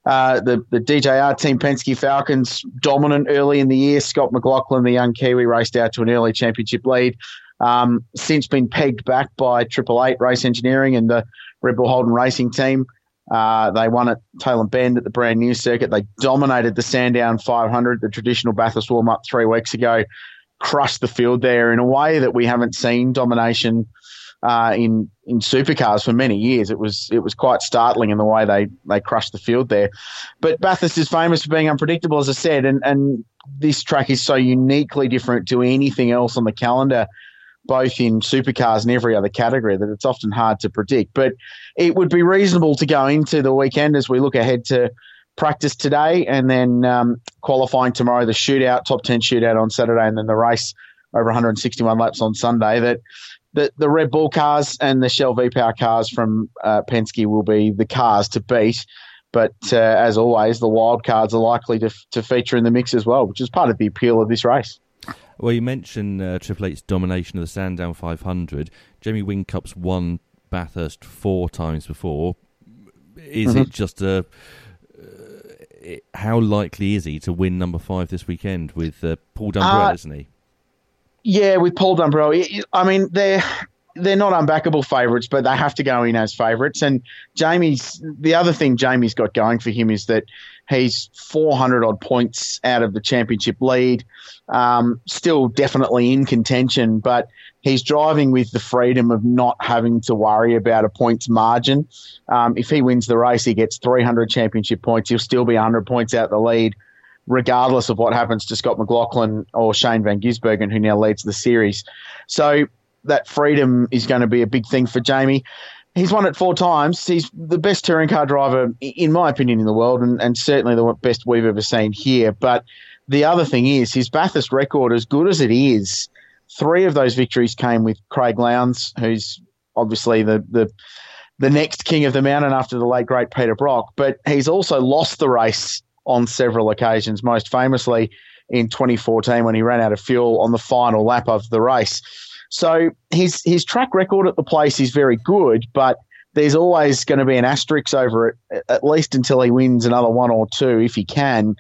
Uh, the, the DJR Team Penske Falcons dominant early in the year. Scott McLaughlin, the young Kiwi, raced out to an early championship lead. Um, since been pegged back by Triple Eight Race Engineering and the Red Bull Holden Racing Team. Uh, they won at Tailem Bend at the brand new circuit. They dominated the Sandown 500, the traditional Bathurst warm up three weeks ago, crushed the field there in a way that we haven't seen domination uh, in in supercars for many years. It was it was quite startling in the way they they crushed the field there. But Bathurst is famous for being unpredictable, as I said, and and this track is so uniquely different to anything else on the calendar both in supercars and every other category that it's often hard to predict. But it would be reasonable to go into the weekend as we look ahead to practice today and then um, qualifying tomorrow, the shootout, top 10 shootout on Saturday, and then the race over 161 laps on Sunday. That the, the Red Bull cars and the Shell V Power cars from uh, Penske will be the cars to beat. But uh, as always, the wild cards are likely to, to feature in the mix as well, which is part of the appeal of this race. Well, you mentioned uh, Triple Eight's domination of the Sandown 500. Jamie Whincup's won Bathurst four times before. Is mm-hmm. it just a? Uh, how likely is he to win number five this weekend with uh, Paul Dumbrell, uh, isn't he? Yeah, with Paul Dumbrell. I mean, they're they're not unbackable favourites, but they have to go in as favourites. And Jamie's the other thing Jamie's got going for him is that he's 400 odd points out of the championship lead. Um, still definitely in contention, but he's driving with the freedom of not having to worry about a points margin. Um, if he wins the race, he gets 300 championship points. He'll still be 100 points out the lead, regardless of what happens to Scott McLaughlin or Shane Van Gisbergen, who now leads the series. So that freedom is going to be a big thing for Jamie. He's won it four times. He's the best touring car driver, in my opinion, in the world, and, and certainly the best we've ever seen here. But the other thing is his Bathurst record, as good as it is, three of those victories came with Craig Lowndes, who's obviously the the the next king of the mountain after the late great Peter Brock. But he's also lost the race on several occasions, most famously in 2014 when he ran out of fuel on the final lap of the race. So his his track record at the place is very good, but there's always going to be an asterisk over it, at least until he wins another one or two, if he can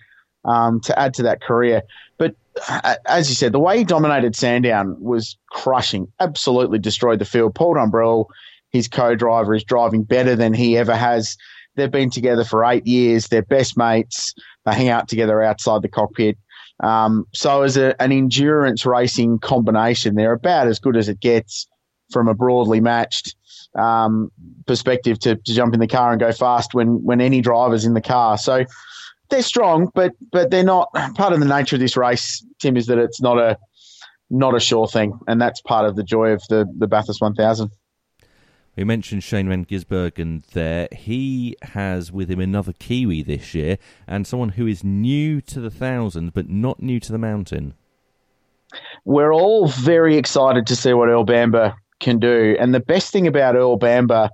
um, to add to that career. But uh, as you said, the way he dominated Sandown was crushing, absolutely destroyed the field. Paul Dumbrell, his co driver, is driving better than he ever has. They've been together for eight years. They're best mates. They hang out together outside the cockpit. Um, so, as a, an endurance racing combination, they're about as good as it gets from a broadly matched um, perspective to, to jump in the car and go fast when when any driver's in the car. So they're strong, but but they're not. Part of the nature of this race, Tim, is that it's not a not a sure thing, and that's part of the joy of the the Bathurst 1000. We mentioned Shane Van Gisbergen there. He has with him another Kiwi this year, and someone who is new to the thousand, but not new to the mountain. We're all very excited to see what Earl Bamber can do, and the best thing about Earl Bamber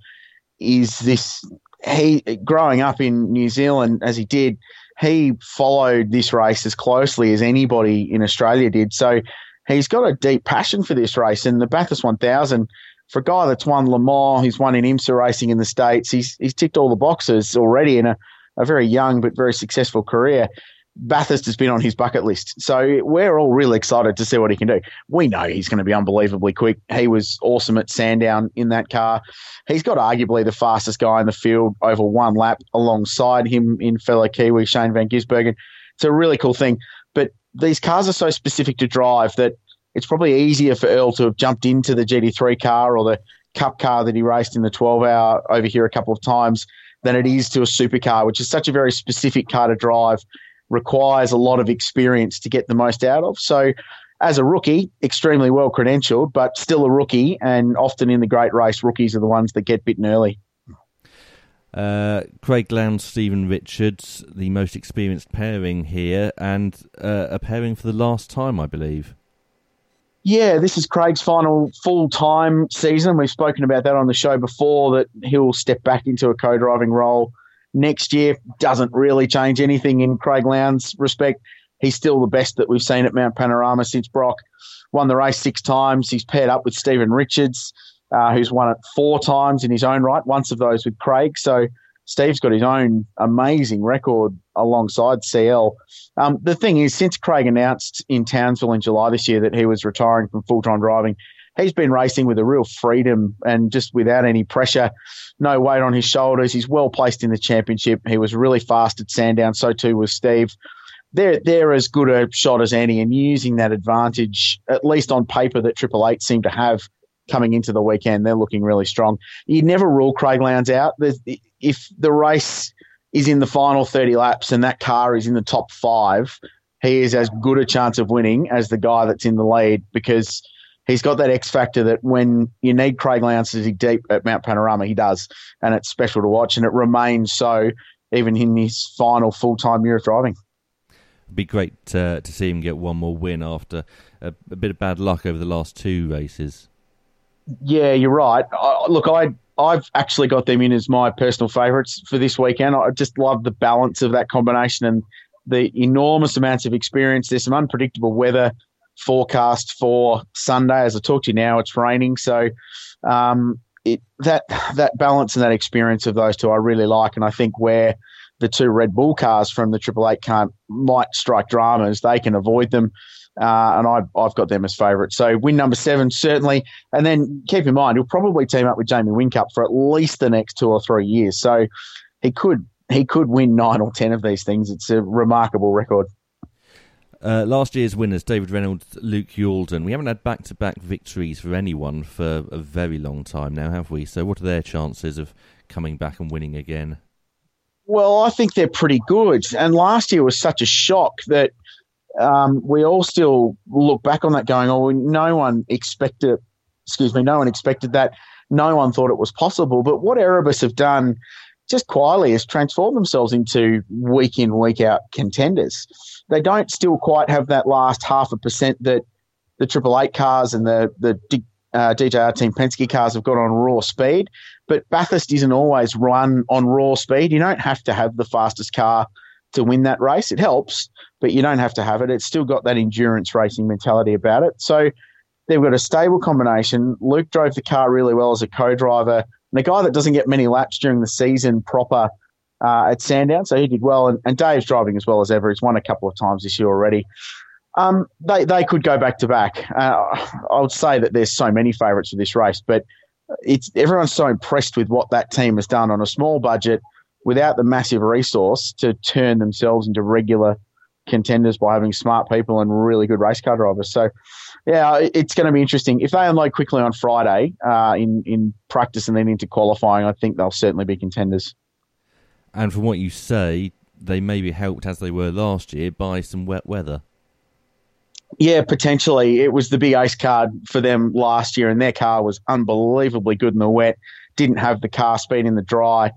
is this. He growing up in New Zealand as he did, he followed this race as closely as anybody in Australia did. So he's got a deep passion for this race. And the Bathurst 1000, for a guy that's won Le Mans, he's won in IMSA racing in the States, he's, he's ticked all the boxes already in a, a very young but very successful career. Bathurst has been on his bucket list. So we're all really excited to see what he can do. We know he's going to be unbelievably quick. He was awesome at Sandown in that car. He's got arguably the fastest guy in the field over one lap alongside him in fellow Kiwi Shane Van Gisbergen. It's a really cool thing. But these cars are so specific to drive that it's probably easier for Earl to have jumped into the GT3 car or the Cup car that he raced in the 12 hour over here a couple of times than it is to a supercar, which is such a very specific car to drive requires a lot of experience to get the most out of. So, as a rookie, extremely well credentialed, but still a rookie. And often in the great race, rookies are the ones that get bitten early. Uh, Craig Lowndes, Stephen Richards, the most experienced pairing here, and uh, a pairing for the last time, I believe. Yeah, this is Craig's final full time season. We've spoken about that on the show before that he'll step back into a co driving role next year doesn't really change anything in Craig Lowndes' respect. He's still the best that we've seen at Mount Panorama since Brock won the race six times. He's paired up with Stephen Richards, uh, who's won it four times in his own right, once of those with Craig. So Steve's got his own amazing record alongside CL. Um, the thing is, since Craig announced in Townsville in July this year that he was retiring from full time driving, he's been racing with a real freedom and just without any pressure, no weight on his shoulders. He's well placed in the championship. He was really fast at Sandown. So too was Steve. They're they're as good a shot as any, and using that advantage, at least on paper, that Triple Eight seem to have coming into the weekend. They're looking really strong. You never rule Craig Lowndes out. If the race is in the final 30 laps and that car is in the top five, he is as good a chance of winning as the guy that's in the lead because he's got that X factor that when you need Craig Lowndes to dig deep at Mount Panorama, he does, and it's special to watch, and it remains so even in his final full time year of driving. Be great uh, to see him get one more win after a, a, bit of bad luck over the last two races. Yeah, you're right. I, look, I I've actually got them in as my personal favourites for this weekend. I just love the balance of that combination and the enormous amounts of experience. There's some unpredictable weather forecast for Sunday. As I talk to you now, it's raining, so um, it, that that balance and that experience of those two I really like, and I think where the two Red Bull cars from the Triple Eight car might strike dramas, they can avoid them. Uh, and I, I've got them as favourites. So win number seven, certainly. And then keep in mind, he'll probably team up with Jamie Whincup for at least the next two or three years. So he could he could win nine or ten of these things. It's a remarkable record. Uh, last year's winners, David Reynolds, Luke Youlden. We haven't had back to back victories for anyone for a very long time now, have we? So, what are their chances of coming back and winning again? Well, I think they're pretty good. And last year was such a shock that um, we all still look back on that going, oh, no one expected, excuse me, no one expected that. No one thought it was possible. But what Erebus have done just quietly is transformed themselves into week in, week out contenders they don't still quite have that last half a percent that the Triple Eight cars and the the uh, DJR Team Penske cars have got on raw speed. But Bathurst isn't always run on raw speed. You don't have to have the fastest car to win that race. It helps, but you don't have to have it. It's still got that endurance racing mentality about it. So they've got a stable combination. Luke drove the car really well as a co-driver, and a guy that doesn't get many laps during the season proper uh, at Sandown, so he did well. And, and, Dave's driving as well as ever. He's won a couple of times this year already. Um, they they could go back to back. Uh, I would say that there's so many favourites for this race, but it's everyone's so impressed with what that team has done on a small budget without the massive resource to turn themselves into regular contenders by having smart people and really good race car drivers. So, yeah, it's going to be interesting. If they unload quickly on Friday uh, in in practice and then into qualifying, I think they'll certainly be contenders. And from what you say, they may be helped as they were last year by some wet weather. Yeah, potentially. It was the big ace card for them last year, and their car was unbelievably good in the wet. Didn't have the car speed in the dry.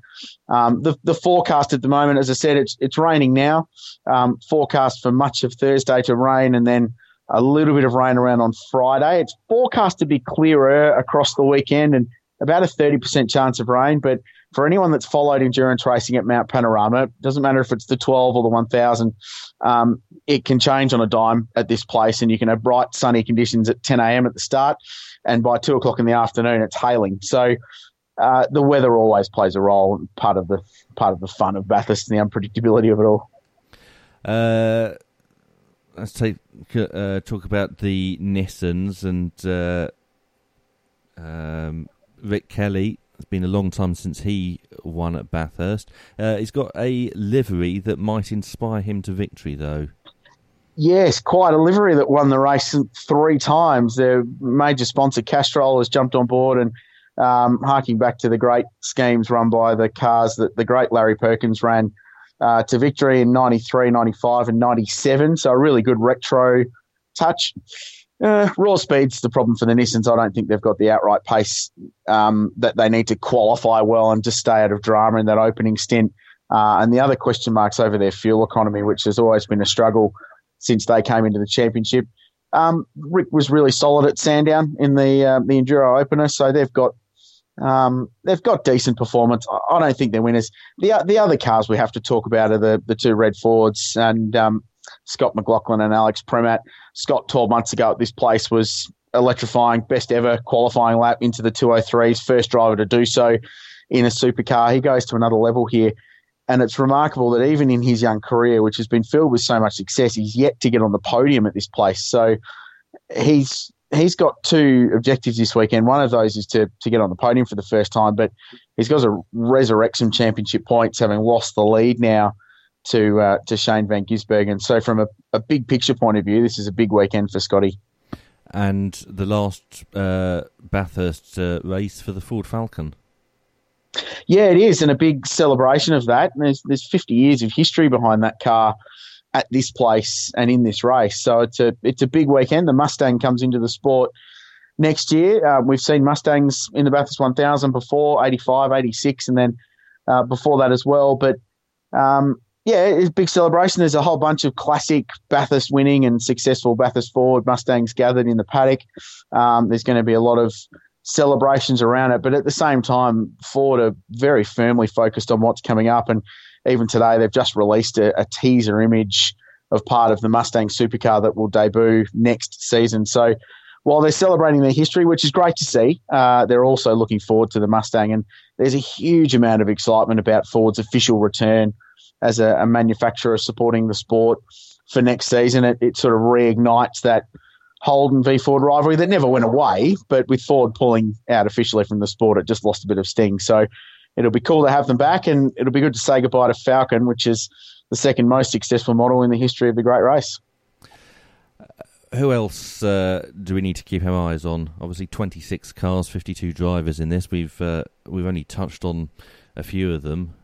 Um, the the forecast at the moment, as I said, it's it's raining now. Um, forecast for much of Thursday to rain, and then a little bit of rain around on Friday. It's forecast to be clearer across the weekend, and about a thirty percent chance of rain, but for anyone that's followed endurance racing at Mount Panorama, it doesn't matter if it's the 12 or the 1000, um, it can change on a dime at this place, and you can have bright sunny conditions at 10 a.m. at the start, and by two o'clock in the afternoon, it's hailing. So uh, the weather always plays a role, part of the part of the fun of Bathurst and the unpredictability of it all. Uh, let's take uh, talk about the Nissans and uh, um, Rick Kelly. It's been a long time since he won at Bathurst. Uh, he's got a livery that might inspire him to victory, though. Yes, quite a livery that won the race three times. Their major sponsor, Castrol, has jumped on board and um, harking back to the great schemes run by the cars that the great Larry Perkins ran uh, to victory in 93, 95, and 97. So a really good retro touch. Uh, raw speed's the problem for the Nissans. I don't think they've got the outright pace um, that they need to qualify well and just stay out of drama in that opening stint. Uh, and the other question marks over their fuel economy, which has always been a struggle since they came into the championship. Um, Rick was really solid at Sandown in the uh, the enduro opener, so they've got um, they've got decent performance. I don't think they're winners. The the other cars we have to talk about are the the two red Fords and um, Scott McLaughlin and Alex Premat. Scott 12 months ago at this place was electrifying, best ever qualifying lap into the 203s, first driver to do so in a supercar. He goes to another level here. And it's remarkable that even in his young career, which has been filled with so much success, he's yet to get on the podium at this place. So he's he's got two objectives this weekend. One of those is to to get on the podium for the first time, but he's got to resurrect some championship points, having lost the lead now to uh, to Shane Van Gisbergen. So from a, a big picture point of view, this is a big weekend for Scotty. And the last uh, Bathurst uh, race for the Ford Falcon. Yeah, it is, and a big celebration of that. And there's there's 50 years of history behind that car at this place and in this race. So it's a it's a big weekend. The Mustang comes into the sport next year. Uh, we've seen Mustangs in the Bathurst 1000 before, 85, 86, and then uh, before that as well. But um, yeah, it's a big celebration. There's a whole bunch of classic Bathurst winning and successful Bathurst Ford Mustangs gathered in the paddock. Um, there's going to be a lot of celebrations around it, but at the same time, Ford are very firmly focused on what's coming up. And even today, they've just released a, a teaser image of part of the Mustang supercar that will debut next season. So while they're celebrating their history, which is great to see, uh, they're also looking forward to the Mustang. And there's a huge amount of excitement about Ford's official return as a, a manufacturer supporting the sport for next season. It, it sort of reignites that Holden v Ford rivalry that never went away, but with Ford pulling out officially from the sport, it just lost a bit of sting. So it'll be cool to have them back, and it'll be good to say goodbye to Falcon, which is the second most successful model in the history of the Great Race. who else uh, do we need to keep our eyes on? Obviously, 26 cars, 52 drivers in this. We've uh, we've only touched on a few of them.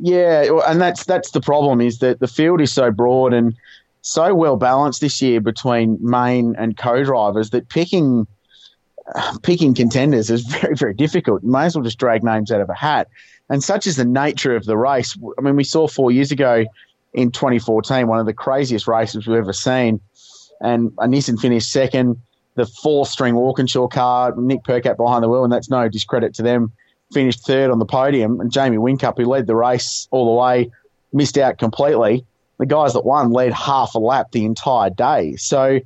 Yeah, and that's that's the problem is that the field is so broad and so well balanced this year between main and co-drivers that picking picking contenders is very very difficult. You may as well just drag names out of a hat. And such is the nature of the race. I mean, we saw four years ago in 2014 one of the craziest races we've ever seen, and Nissan finished second. The four-string Walkinshaw car, Nick Percat behind the wheel, and that's no discredit to them finished third on the podium, and Jamie Whincup, who led the race all the way, missed out completely. The guys that won led half a lap the entire day. So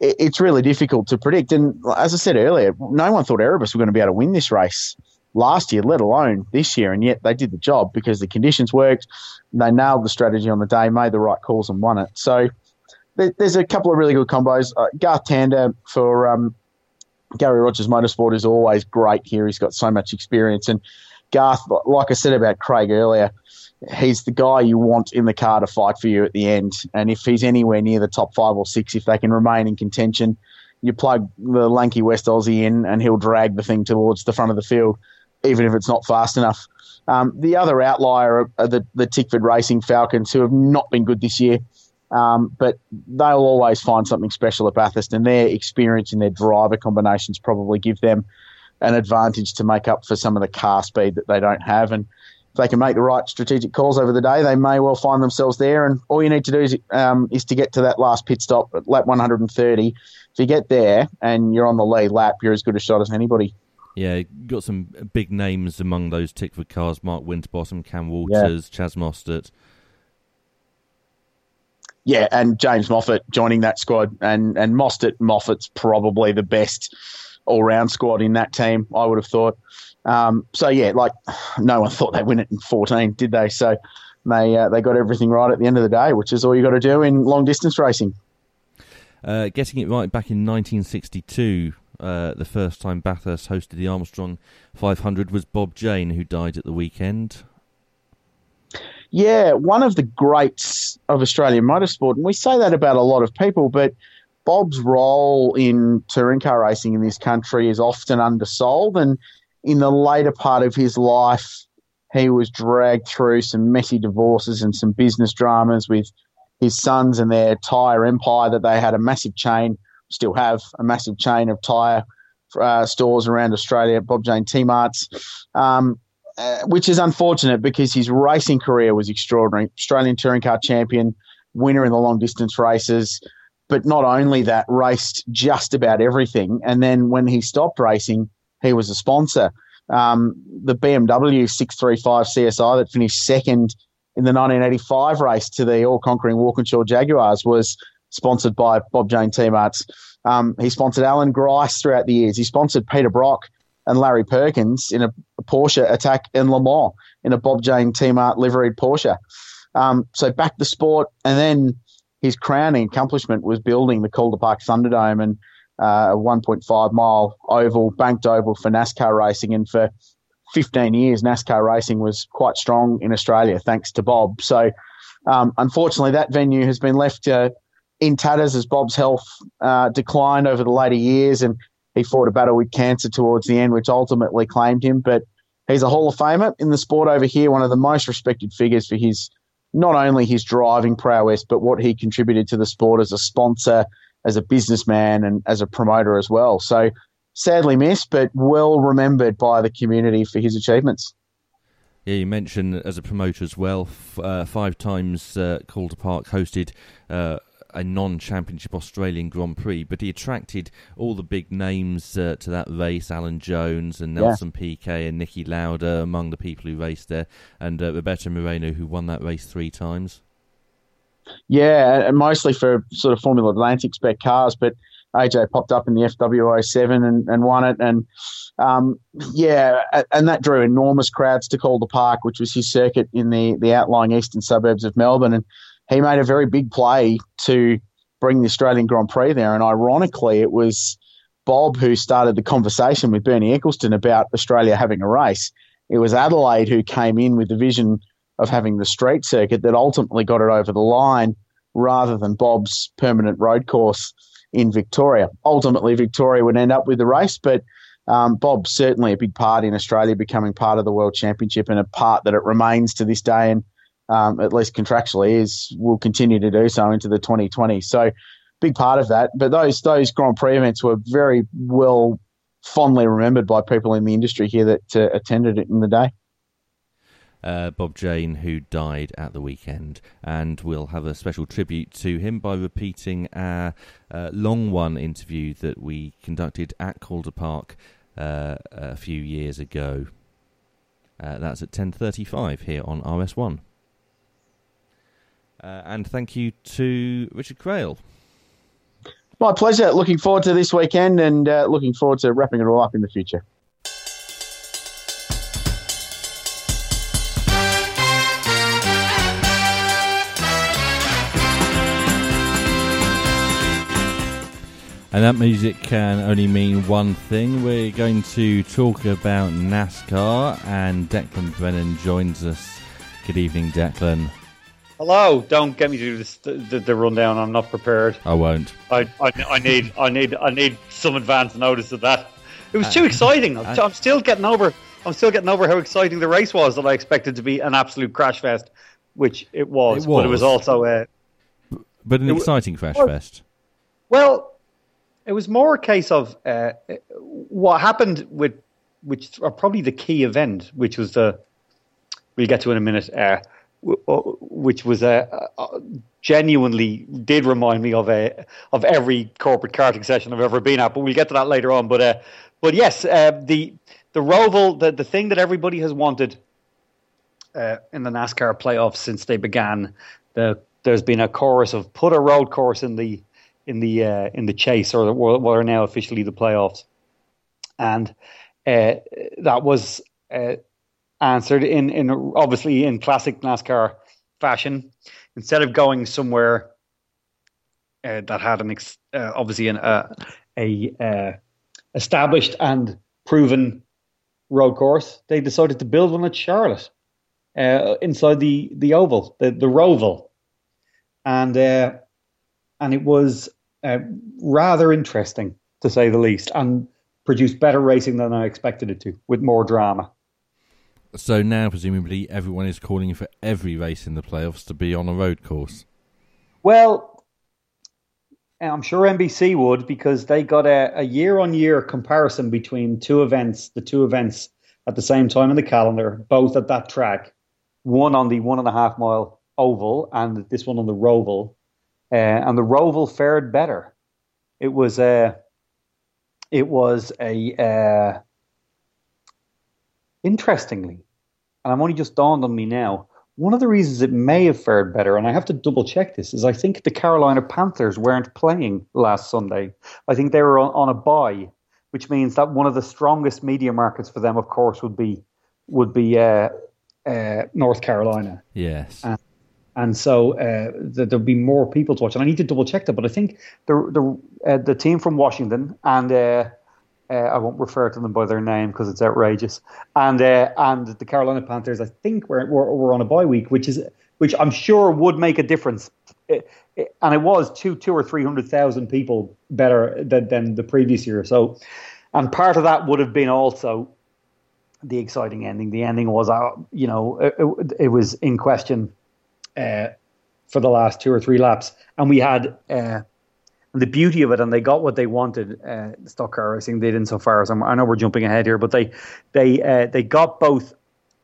it's really difficult to predict. And as I said earlier, no one thought Erebus were going to be able to win this race last year, let alone this year. And yet they did the job because the conditions worked. They nailed the strategy on the day, made the right calls, and won it. So there's a couple of really good combos. Uh, Garth Tander for um, Garry Rogers Motorsport is always great here. He's got so much experience. And Garth, like I said about Craig earlier, he's the guy you want in the car to fight for you at the end. And if he's anywhere near the top five or six, if they can remain in contention, you plug the lanky West Aussie in and he'll drag the thing towards the front of the field, even if it's not fast enough. Um, the other outlier are the, the Tickford Racing Falcons, who have not been good this year. Um, but they'll always find something special at Bathurst, and their experience and their driver combinations probably give them an advantage to make up for some of the car speed that they don't have. And they can make the right strategic calls over the day, they may well find themselves there. And all you need to do is, um, is to get to that last pit stop at lap 130. If you get there and you're on the lead lap, you're as good a shot as anybody. Yeah, got some big names among those Tickford cars: Mark Winterbottom, Cam Waters, yeah. Chaz Mostert. Yeah, and James Moffat joining that squad, and and Mostert Moffat's probably the best all round squad in that team. I would have thought. Um, so yeah, like no one thought they'd win it in 14, did they? So they uh, they got everything right at the end of the day, which is all you got to do in long distance racing. Uh, getting it right back in 1962, uh, the first time Bathurst hosted the Armstrong 500 was Bob Jane, who died at the weekend. Yeah, one of the greats of Australian motorsport, and we say that about a lot of people, but Bob's role in touring car racing in this country is often undersold. And in the later part of his life, he was dragged through some messy divorces and some business dramas with his sons and their tyre empire that they had a massive chain, still have a massive chain of tyre uh, stores around Australia, Bob Jane T Marts, um, uh, which is unfortunate because his racing career was extraordinary. Australian touring car champion, winner in the long distance races, but not only that, raced just about everything. And then when he stopped racing, he was a sponsor. Um, the BMW 635 CSI that finished second in the 1985 race to the all-conquering Walkinshaw Jaguars was sponsored by Bob Jane T-Marts. Um, he sponsored Alan Grice throughout the years. He sponsored Peter Brock and Larry Perkins in a Porsche attack in Le Mans in a Bob Jane T-Mart liveried Porsche. Um, so back the sport, and then his crowning accomplishment was building the Calder Park Thunderdome and uh, a 1.5 mile oval, banked oval for NASCAR racing, and for 15 years, NASCAR racing was quite strong in Australia, thanks to Bob. So, um, unfortunately, that venue has been left uh, in tatters as Bob's health uh, declined over the later years, and he fought a battle with cancer towards the end, which ultimately claimed him. But he's a Hall of Famer in the sport over here, one of the most respected figures for his not only his driving prowess, but what he contributed to the sport as a sponsor, as a businessman, and as a promoter as well. So sadly missed, but well remembered by the community for his achievements. Yeah, you mentioned as a promoter as well, f- uh, five times uh, Calder Park hosted uh, a non-championship Australian Grand Prix, but he attracted all the big names uh, to that race: Alan Jones and Nelson yeah. Piquet and Niki Lauda among the people who raced there, and uh, Roberto Moreno, who won that race three times. Yeah, and mostly for sort of Formula Atlantic spec cars, but AJ popped up in the FW07 and, and won it. And um, yeah, and that drew enormous crowds to Calder Park, which was his circuit in the, the outlying eastern suburbs of Melbourne. And he made a very big play to bring the Australian Grand Prix there. And ironically, it was Bob who started the conversation with Bernie Ecclestone about Australia having a race. It was Adelaide who came in with the vision of having the street circuit that ultimately got it over the line rather than Bob's permanent road course in Victoria. Ultimately, Victoria would end up with the race, but um, Bob's certainly a big part in Australia becoming part of the World Championship and a part that it remains to this day and um, at least contractually is will continue to do so into the 2020s. So big part of that. But those those Grand Prix events were very well fondly remembered by people in the industry here that uh, attended it in the day uh, Bob Jane, who died at the weekend. And we'll have a special tribute to him by repeating our uh, long one interview that we conducted at Calder Park uh, a few years ago. Uh, that's at 10.35 here on RS1. Uh, and thank you to Richard Craill. My pleasure. Looking forward to this weekend and uh, looking forward to wrapping it all up in the future. And that music can only mean one thing. We're going to talk about NASCAR, and Declan Brennan joins us. Good evening, Declan. Hello. Don't get me to do this, the, the, rundown. I'm not prepared. I won't. I, I, I, need I need I need some advance notice of that. It was too uh, exciting. I'm, uh, I'm still getting over. I'm still getting over how exciting the race was that I expected to be an absolute crash fest, which it was. It was. But it was also a. But an exciting crash fest. Well, it was more a case of uh, what happened with, which are probably the key event, which was the we'll get to in a minute, uh, which was a, a, genuinely did remind me of a of every corporate karting session I've ever been at. But we'll get to that later on. But uh, but yes, uh, the the Roval, the, the thing that everybody has wanted uh, in the NASCAR playoffs since they began, the, there's been a chorus of put a road course in the in the uh, in the chase or what are now officially the playoffs, and uh, that was uh, answered in in obviously in classic NASCAR fashion. Instead of going somewhere uh, that had an ex- uh, obviously an, uh, a established and proven road course, they decided to build one at Charlotte uh, inside the the oval, the the Roval, and uh, and it was Uh, rather interesting to say the least, and produced better racing than I expected it to, with more drama. So now, presumably, everyone is calling for every race in the playoffs to be on a road course. Well, I'm sure NBC would because they got a, year on year comparison between two events, the two events at the same time in the calendar, both at that track. One on the one and a half mile oval and this one on the Roval. Uh, and the Roval fared better. It was a, it was a, uh, interestingly, and I'm only just dawned on me now, one of the reasons it may have fared better, and I have to double check this, is I think the Carolina Panthers weren't playing last Sunday. I think they were on, on a bye, which means that one of the strongest media markets for them, of course, would be would be uh, uh, North Carolina. Yes. And, and so uh, the, there'll be more people to watch. And I need to double check that, but I think the the uh, the team from Washington and uh, uh, I won't refer to them by their name because it's outrageous. And uh, and the Carolina Panthers, I think, were, were, were on a bye week, which is which I'm sure would make a difference. It, it, and it was two two or three hundred thousand people better than, than the previous year. So, and part of that would have been also the exciting ending. The ending was, uh, you know, it, it was in question uh, for the last two or three laps, and we had. Uh, the beauty of it, and they got what they wanted. Uh, stock car racing they did insofar as I'm, i know we're jumping ahead here, but they they uh, they got both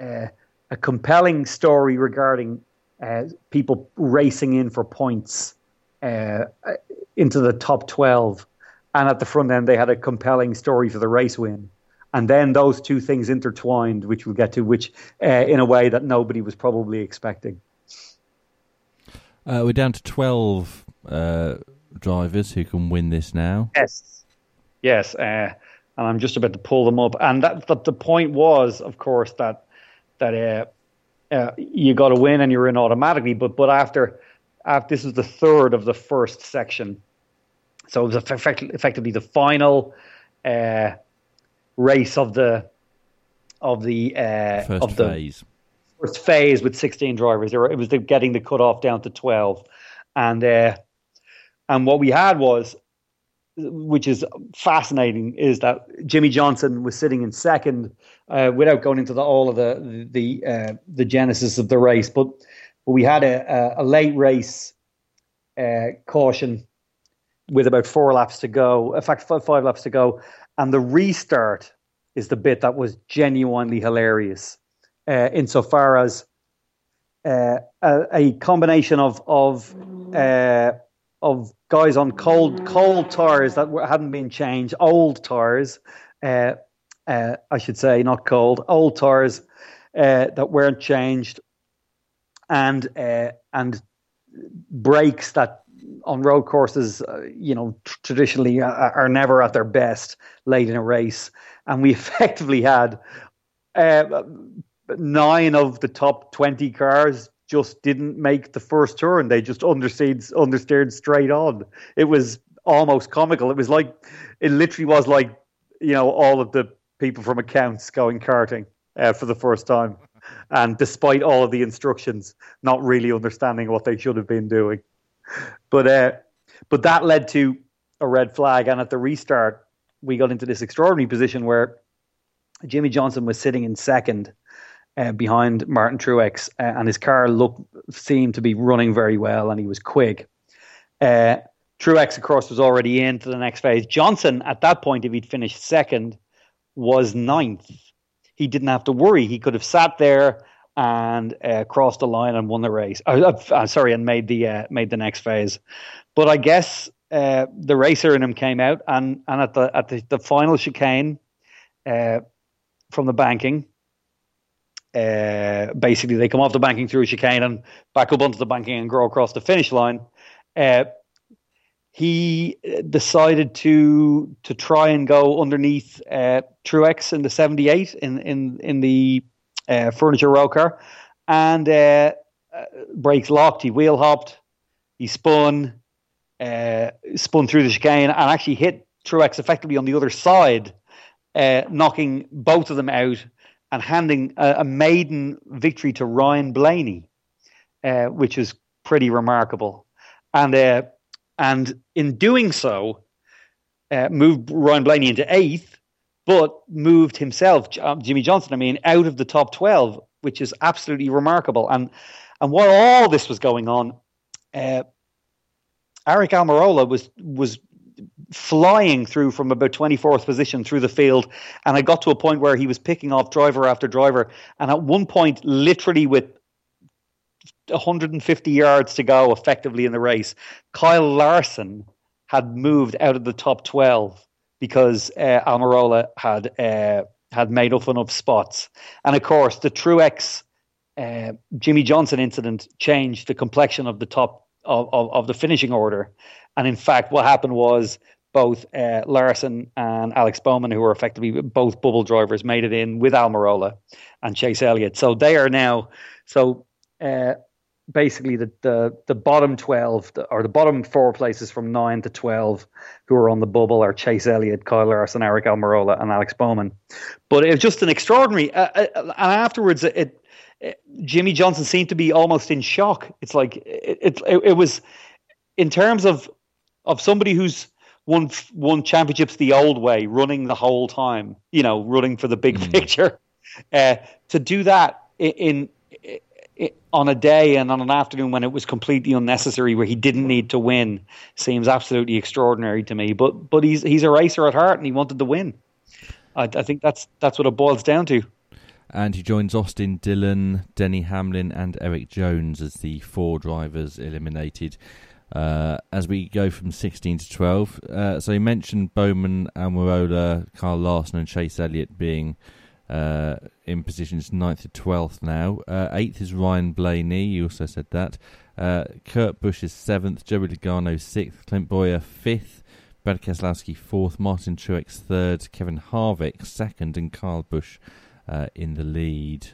uh, a compelling story regarding uh, people racing in for points uh, into the top twelve, and at the front end they had a compelling story for the race win. And then those two things intertwined, which we'll get to, which in a way that nobody was probably expecting. We're down to twelve drivers who can win this now? Yes, yes, uh, and I'm just about to pull them up. And that, that the point was, of course, that that uh, uh, you got to win and you're in automatically. But but after after this is the third of the first section, so it was effect- effectively the final uh, race of the of the uh, first of the phase. First phase with 16 drivers. It was the, getting the cutoff down to 12, and uh, and what we had was, which is fascinating, is that Jimmie Johnson was sitting in second, uh, without going into the, all of the the uh, the genesis of the race. But, but we had a, a, a late race uh, caution with about four laps to go. In fact, five, five laps to go, and the restart is the bit that was genuinely hilarious, uh, insofar as. Uh, a, a, combination of of uh, of guys on cold cold tires that hadn't been changed, old tires, uh, uh, I should say, not cold, old tires uh, that weren't changed, and and brakes that on road courses, uh, you know, t- traditionally are, are, never at their best late in a race, and we effectively had uh, nine of the top twenty cars just didn't make the first turn. They just understeered, understeered straight on. It was almost comical. It was like, it literally was like, you know, all of the people from accounts going karting uh, for the first time. And despite all of the instructions, not really understanding what they should have been doing. But, uh, but that led to a red flag. And at the restart, we got into this extraordinary position where Jimmie Johnson was sitting in second uh, behind Martin Truex, uh, and his car looked seemed to be running very well, and he was quick. Uh, Truex, of course, was already into the next phase. Johnson, at that point, if he'd finished second, was ninth. He didn't have to worry. He could have sat there and uh, crossed the line and won the race. Uh, uh, sorry, and made the made the next phase. But I guess the racer in him came out, and and at the at the, the final chicane from the banking. Uh, basically, they come off the banking through a chicane and back up onto the banking and go across the finish line. Uh, he decided to to try and go underneath uh, Truex in the 78 in in in the uh, furniture row car, and uh, uh, brakes locked. He wheel hopped, he spun, uh, spun through the chicane, and actually hit Truex effectively on the other side, knocking both of them out and handing a, a maiden victory to Ryan Blaney, uh, which is pretty remarkable. And uh, and in doing so, uh, moved Ryan Blaney into eighth, but moved himself, Jimmie Johnson, I mean, out of the top twelve, which is absolutely remarkable. And and while all this was going on, uh, Aric Almirola was was flying through from about 24th position through the field and I got to a point where he was picking off driver after driver and at one point literally with 150 yards to go effectively in the race Kyle Larson had moved out of the top 12 because uh, Almirola had uh, had made up enough spots. And of course the Truex uh, Jimmie Johnson incident changed the complexion of the top of, of, of the finishing order and in fact what happened was both uh, Larson and Alex Bowman, who were effectively both bubble drivers, made it in with Almirola and Chase Elliott. So they are now so uh, basically the, the the bottom twelve or the bottom four places from nine to twelve who are on the bubble are Chase Elliott, Kyle Larson, Aric Almirola, and Alex Bowman. But it was just an extraordinary. Uh, uh, and afterwards, it, it, Jimmie Johnson seemed to be almost in shock. It's like it, it, it was in terms of of somebody who's won won championships the old way, running the whole time. You know, running for the big mm. picture. Uh, to do that in, in, in, on a day and on an afternoon when it was completely unnecessary, where he didn't need to win, seems absolutely extraordinary to me. But but he's he's a racer at heart, and he wanted to win. I, I think that's that's what it boils down to. And he joins Austin Dillon, Denny Hamlin, and Erik Jones as the four drivers eliminated uh, as we go from 16 to 12. Uh, so you mentioned Bowman, Almirola, Carl Larson, and Chase Elliott being uh, in positions 9th to 12th now. 8th uh, is Ryan Blaney, you also said that. Uh, Kurt Busch is 7th, Joey Logano 6th, Clint Bowyer 5th, Brad Keselowski 4th, Martin Truex 3rd, Kevin Harvick 2nd, and Kyle Busch uh, in the lead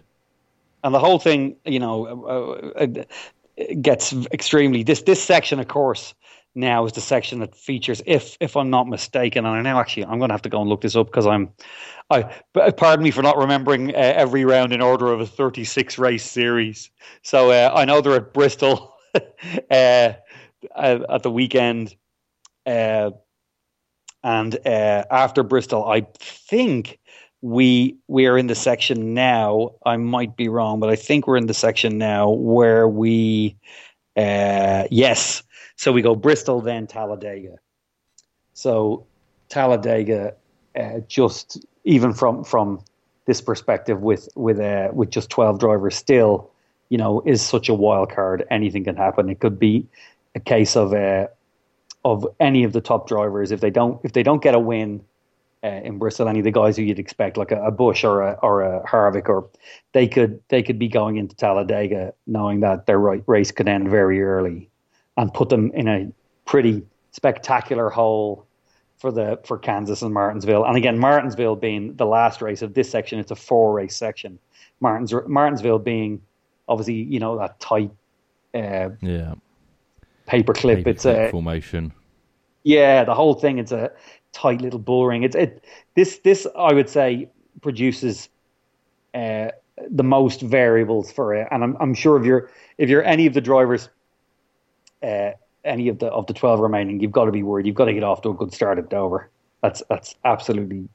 and the whole thing, you know, uh, uh, gets extremely this this section, of course, now is the section that features, if if I'm not mistaken, and I know actually I'm going to have to go and look this up because I'm, I pardon me for not remembering uh, every round in order of a 36 race series. So uh, I know they're at Bristol uh, at the weekend, uh, and uh, after Bristol, I think we we are in the section now. I might be wrong, but I think we're in the section now where we, uh, yes. So we go Bristol, then Talladega. So Talladega, uh, just even from from this perspective, with with uh, with just twelve drivers, still, you know, is such a wild card. Anything can happen. It could be a case of uh, of any of the top drivers if they don't if they don't get a win uh, in Bristol, any of the guys who you'd expect, like a, a Busch or a or a Harvick, or they could they could be going into Talladega knowing that their race could end very early, and put them in a pretty spectacular hole for the for Kansas and Martinsville. And again, Martinsville being the last race of this section, it's a four race section. Martins Martinsville being obviously you know that tight, uh, yeah, paperclip. It's a formation. Yeah, the whole thing. It's a tight little boring. It's it this this I would say produces uh, the most variables for it, and I'm I'm sure if you're if you're any of the drivers, uh, any of the of the twelve remaining, you've got to be worried. You've got to get off to a good start at Dover. That's that's absolutely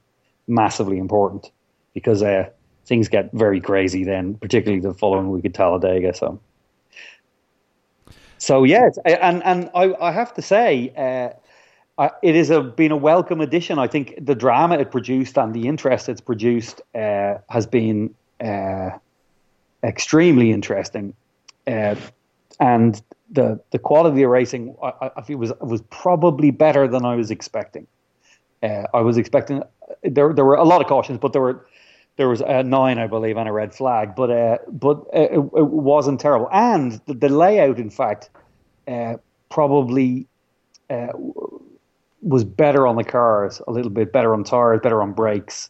massively important because uh, things get very crazy then, particularly the following week at Talladega. So. So yeah, and and I, I have to say, uh, uh, it has a, been a welcome addition. I think the drama it produced and the interest it's produced uh, has been uh, extremely interesting, uh, and the the quality of racing I, I was was probably better than I was expecting. Uh, I was expecting there there were a lot of cautions, but there were there was a nine, I believe, and a red flag, but uh, but it, it wasn't terrible. And the, the layout, in fact, uh, probably uh, was better on the cars, a little bit better on tires, better on brakes,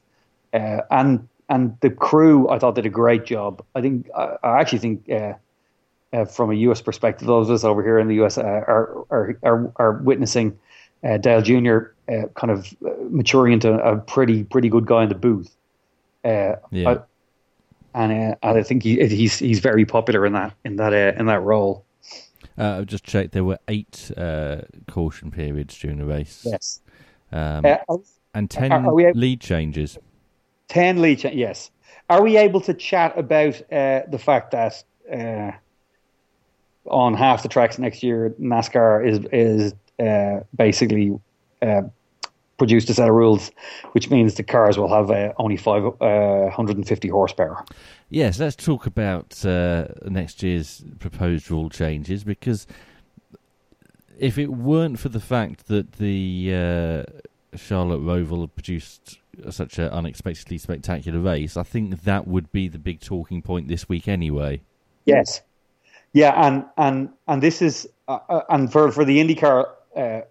uh, and and the crew I thought did a great job. I think I, I actually think. Uh, uh, from a US perspective, those of us over here in the US are, are, are, are witnessing Dale Jr. kind of maturing into a pretty pretty good guy in the booth. Uh, yeah. I, and, uh, I think he, he's he's very popular in that in that uh, in that role. Uh, I've just checked. There were eight uh, caution periods during the race. Yes, um, uh, and ten able, lead changes. Ten lead changes. Yes. Are we able to chat about the fact that on half the tracks next year, NASCAR is is basically produced a set of rules, which means the cars will have uh, only five, uh, 150 horsepower. Yes, let's talk about uh, next year's proposed rule changes because if it weren't for the fact that the uh, Charlotte Roval produced such an unexpectedly spectacular race, I think that would be the big talking point this week anyway. Yes. Yeah, and and and this is uh, uh, and for for the IndyCar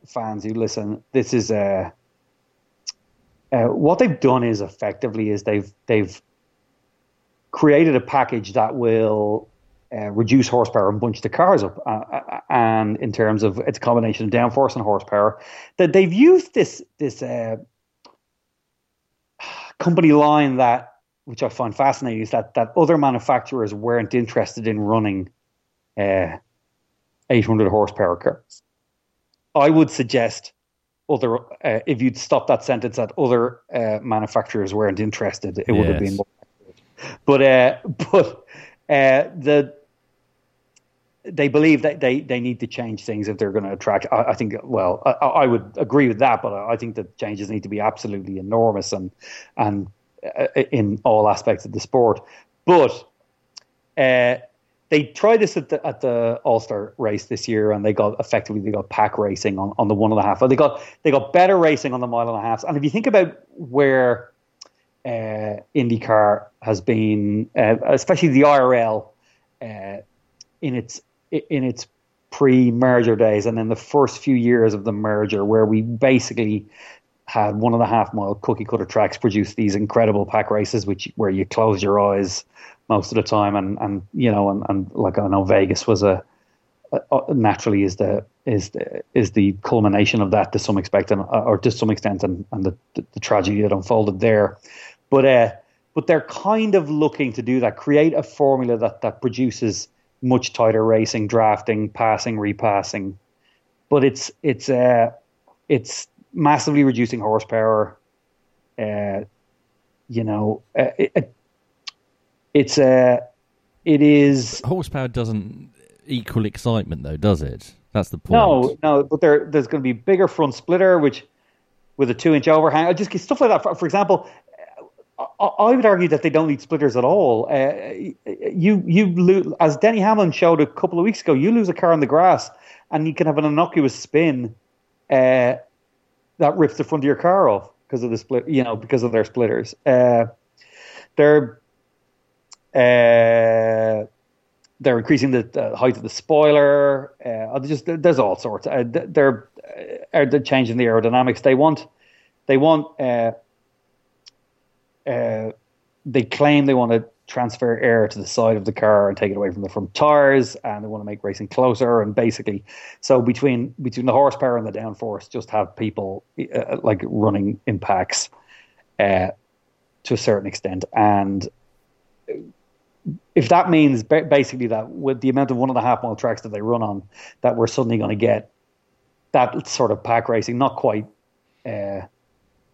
fans who listen, this is a uh, what they've done is effectively is they've they've created a package that will uh, reduce horsepower and bunch the cars up. Uh, uh, and in terms of it's combination of downforce and horsepower, that they've used this this uh, company line that which I find fascinating is that that other manufacturers weren't interested in running uh, 800 horsepower cars. I would suggest other uh, if you'd stop that sentence that other uh, manufacturers weren't interested, it yes. would have been more. But uh, but uh, the they believe that they, they need to change things if they're going to attract. I, I think well, I, I, would agree with that, but I think the changes need to be absolutely enormous and and uh, in all aspects of the sport. But uh, they tried this at the at the All Star race this year, and they got effectively they got pack racing on, on the one and a half. They got they got better racing on the mile and a half. And if you think about where uh, IndyCar has been, uh, especially the IRL, uh, in its in its pre-merger days, and then the first few years of the merger, where we basically had one and a half mile cookie cutter tracks produce these incredible pack races, which where you close your eyes most of the time, and and you know, and, and like I know Vegas was a, a, naturally is the is the is the culmination of that to some extent, and, or to some extent, and, and the, the, tragedy that unfolded there, but uh, but they're kind of looking to do that, create a formula that that produces much tighter racing, drafting, passing, repassing, but it's it's uh it's massively reducing horsepower. Uh, you know, uh, it, it's a, it is horsepower doesn't equal excitement though, does it? That's the point. No, no, but there, there's going to be bigger front splitter, which with a two inch overhang, I just stuff like that. For, for example, I, I would argue that they don't need splitters at all. Uh, you, you lose, as Denny Hamlin showed a couple of weeks ago, you lose a car on the grass, and you can have an innocuous spin uh, that rips the front of your car off because of the split. You know, because of their splitters. Uh, they're uh, they're increasing the, the, height of the spoiler. Uh, just there's all sorts. Uh, they're uh, they're changing the aerodynamics. They want they want uh, uh, they claim they want to transfer air to the side of the car and take it away from the front tires, and they want to make racing closer. And basically, so between between the horsepower and the downforce, just have people uh, like running impacts uh, to a certain extent, and if that means basically that with the amount of one and a half mile tracks that they run on, that we're suddenly going to get that sort of pack racing, not quite uh,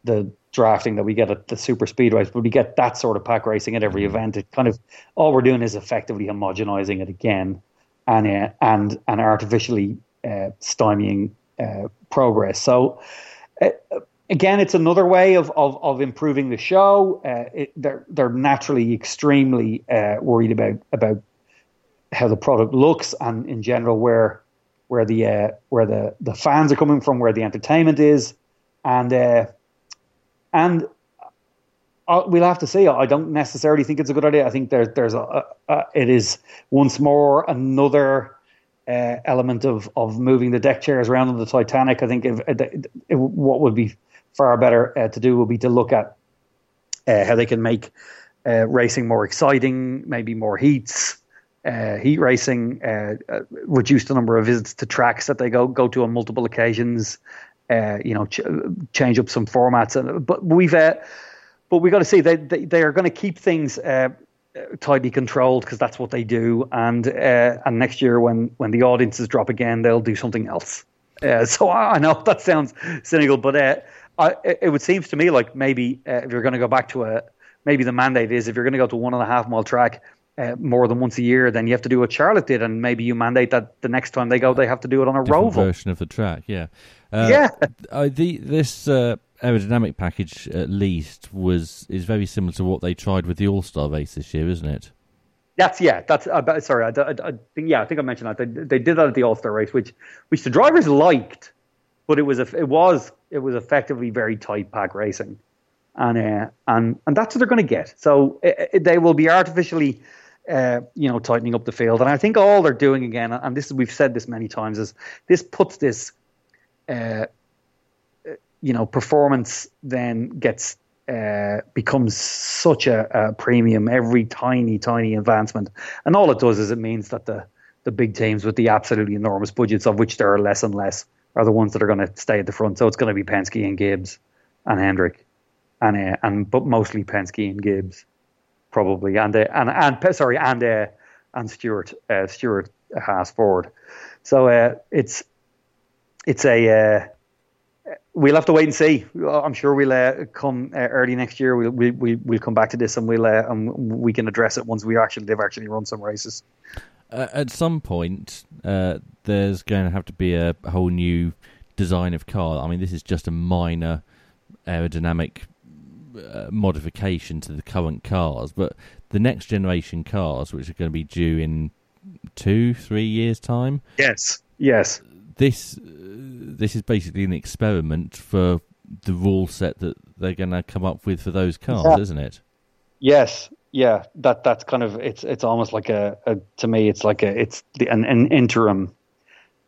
the drafting that we get at the super speedways, but we get that sort of pack racing at every mm-hmm. event. It kind of all we're doing is effectively homogenizing it again, and uh, and and artificially uh, stymieing uh, progress. So uh, again, it's another way of of, of improving the show. Uh, it, they're they're naturally extremely uh, worried about about how the product looks and in general where where the uh, where the, the fans are coming from, where the entertainment is, and uh, and uh, we'll have to see. I don't necessarily think it's a good idea. I think there's there's a, a, a it is once more another uh, element of of moving the deck chairs around on the Titanic. I think if, if, if what would be far better uh, to do would be to look at uh, how they can make uh, racing more exciting, maybe more heats. Uh, heat racing, reduce the number of visits to tracks that they go go to on multiple occasions. you know, ch- change up some formats, and but we've but we got to see they, they, they are going to keep things uh, tightly controlled because that's what they do. And uh, and next year when when the audiences drop again, they'll do something else. Uh, so I know that sounds cynical, but uh, I, it would seem to me like maybe uh, if you're going to go back to a maybe the mandate is if you're going to go to one and a half mile track. Uh, more than once a year, then you have to do what Charlotte did, and maybe you mandate that the next time they go, they have to do it on a Different roval version of the track. Yeah, yeah. the this aerodynamic package at least was is very similar to what they tried with the All Star race this year, isn't it? That's yeah. That's uh, sorry. I, I, I, think yeah. I think I mentioned that they, they did that at the All Star race, which which the drivers liked, but it was a, it was it was effectively very tight pack racing, and uh, and and that's what they're going to get. So it, it, they will be artificially. Uh, you know, tightening up the field, and I think all they're doing again, and this is we've said this many times, is this puts this uh, you know, performance then gets uh, becomes such a, a, premium every tiny, tiny advancement, and all it does is it means that the the big teams with the absolutely enormous budgets, of which there are less and less, are the ones that are going to stay at the front. So it's going to be Penske and Gibbs and Hendrick, and uh, and but mostly Penske and Gibbs, probably, and uh, and and sorry, and uh, and Stewart uh, Stewart Haas Ford. So uh, it's it's a uh, we'll have to wait and see. I'm sure we'll uh, come uh, early next year. We'll, we, we, we'll come back to this and we'll uh, and we can address it once we actually they've actually run some races. Uh, at some point, uh, there's going to have to be a whole new design of car. I mean, this is just a minor aerodynamic uh, modification to the current cars, but the next generation cars, which are going to be due in two, three years' time. Yes. Yes this this is basically an experiment for the rule set that they're going to come up with for those cars, yeah. isn't it? Yes, yeah. That that's kind of it's it's almost like a, a to me it's like a it's the, an, an interim,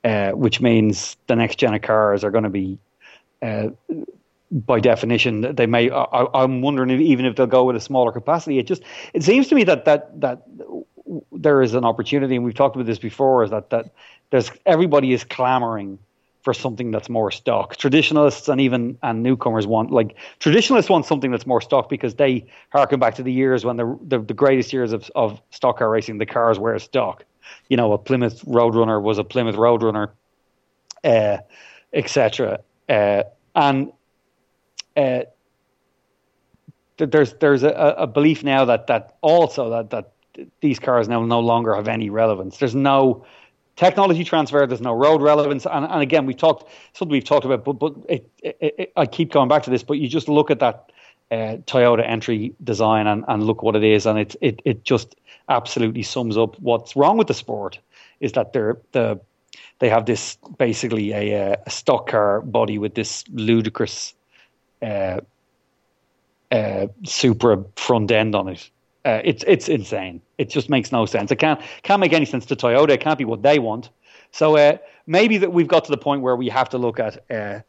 uh, which means the next gen of cars are going to be. Uh, by definition, they may. I, am wondering if, even if they'll go with a smaller capacity. It just it seems to me that that that there is an opportunity, and we've talked about this before. Is that that there's everybody is clamoring for something that's more stock. Traditionalists and even and newcomers want like traditionalists want something that's more stock because they harken back to the years when the the, the greatest years of, of stock car racing, the cars were stock. You know, a Plymouth Roadrunner was a Plymouth Roadrunner, uh, etc. Uh, and uh, there's there's a, a belief now that that also that that these cars now no longer have any relevance. There's no technology transfer. There's no road relevance, and, and again, we've talked something we've talked about, but but it, it, it, I keep going back to this. But you just look at that uh, Toyota entry design and, and look what it is, and it it it just absolutely sums up what's wrong with the sport. Is that they're the they have this basically a, a stock car body with this ludicrous uh, uh, Supra front end on it uh, it's it's insane. It just makes no sense. It can't can't make any sense to Toyota. It can't be what they want. So uh, maybe that we've got to the point where we have to look at uh,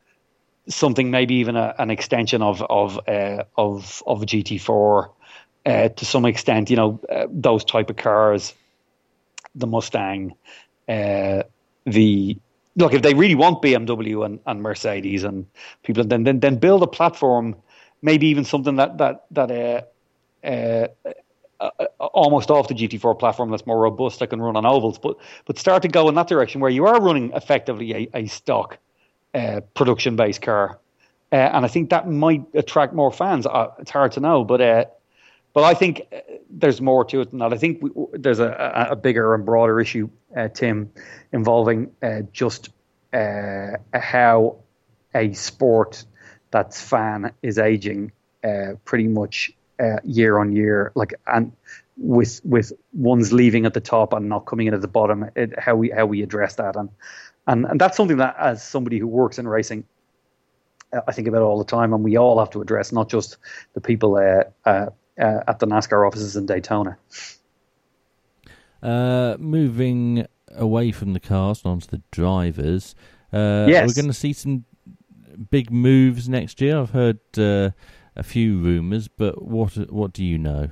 something, maybe even a, an extension of of uh, of of a GT4 uh, to some extent. You know, uh, those type of cars, the Mustang, the look if they really want BMW and, and Mercedes and people, then then then build a platform, maybe even something that that that uh, uh, almost off the GT4 platform that's more robust that can run on ovals, but but start to go in that direction where you are running effectively a, a stock uh, production based car, uh, and I think that might attract more fans. Uh, it's hard to know, but uh, but I think uh, there's more to it than that. I think we, there's a, a, bigger and broader issue, Tim, involving just how a sport that's fan is aging pretty much uh, year on year, like and with with ones leaving at the top and not coming in at the bottom, it, how we how we address that and and and that's something that as somebody who works in racing, uh, I think about all the time, and we all have to address, not just the people uh, uh, uh, at the NASCAR offices in Daytona. Uh, moving away from the cars and onto the drivers, uh, Yes. we're going to see some big moves next year. I've heard uh, a few rumours, but what what do you know?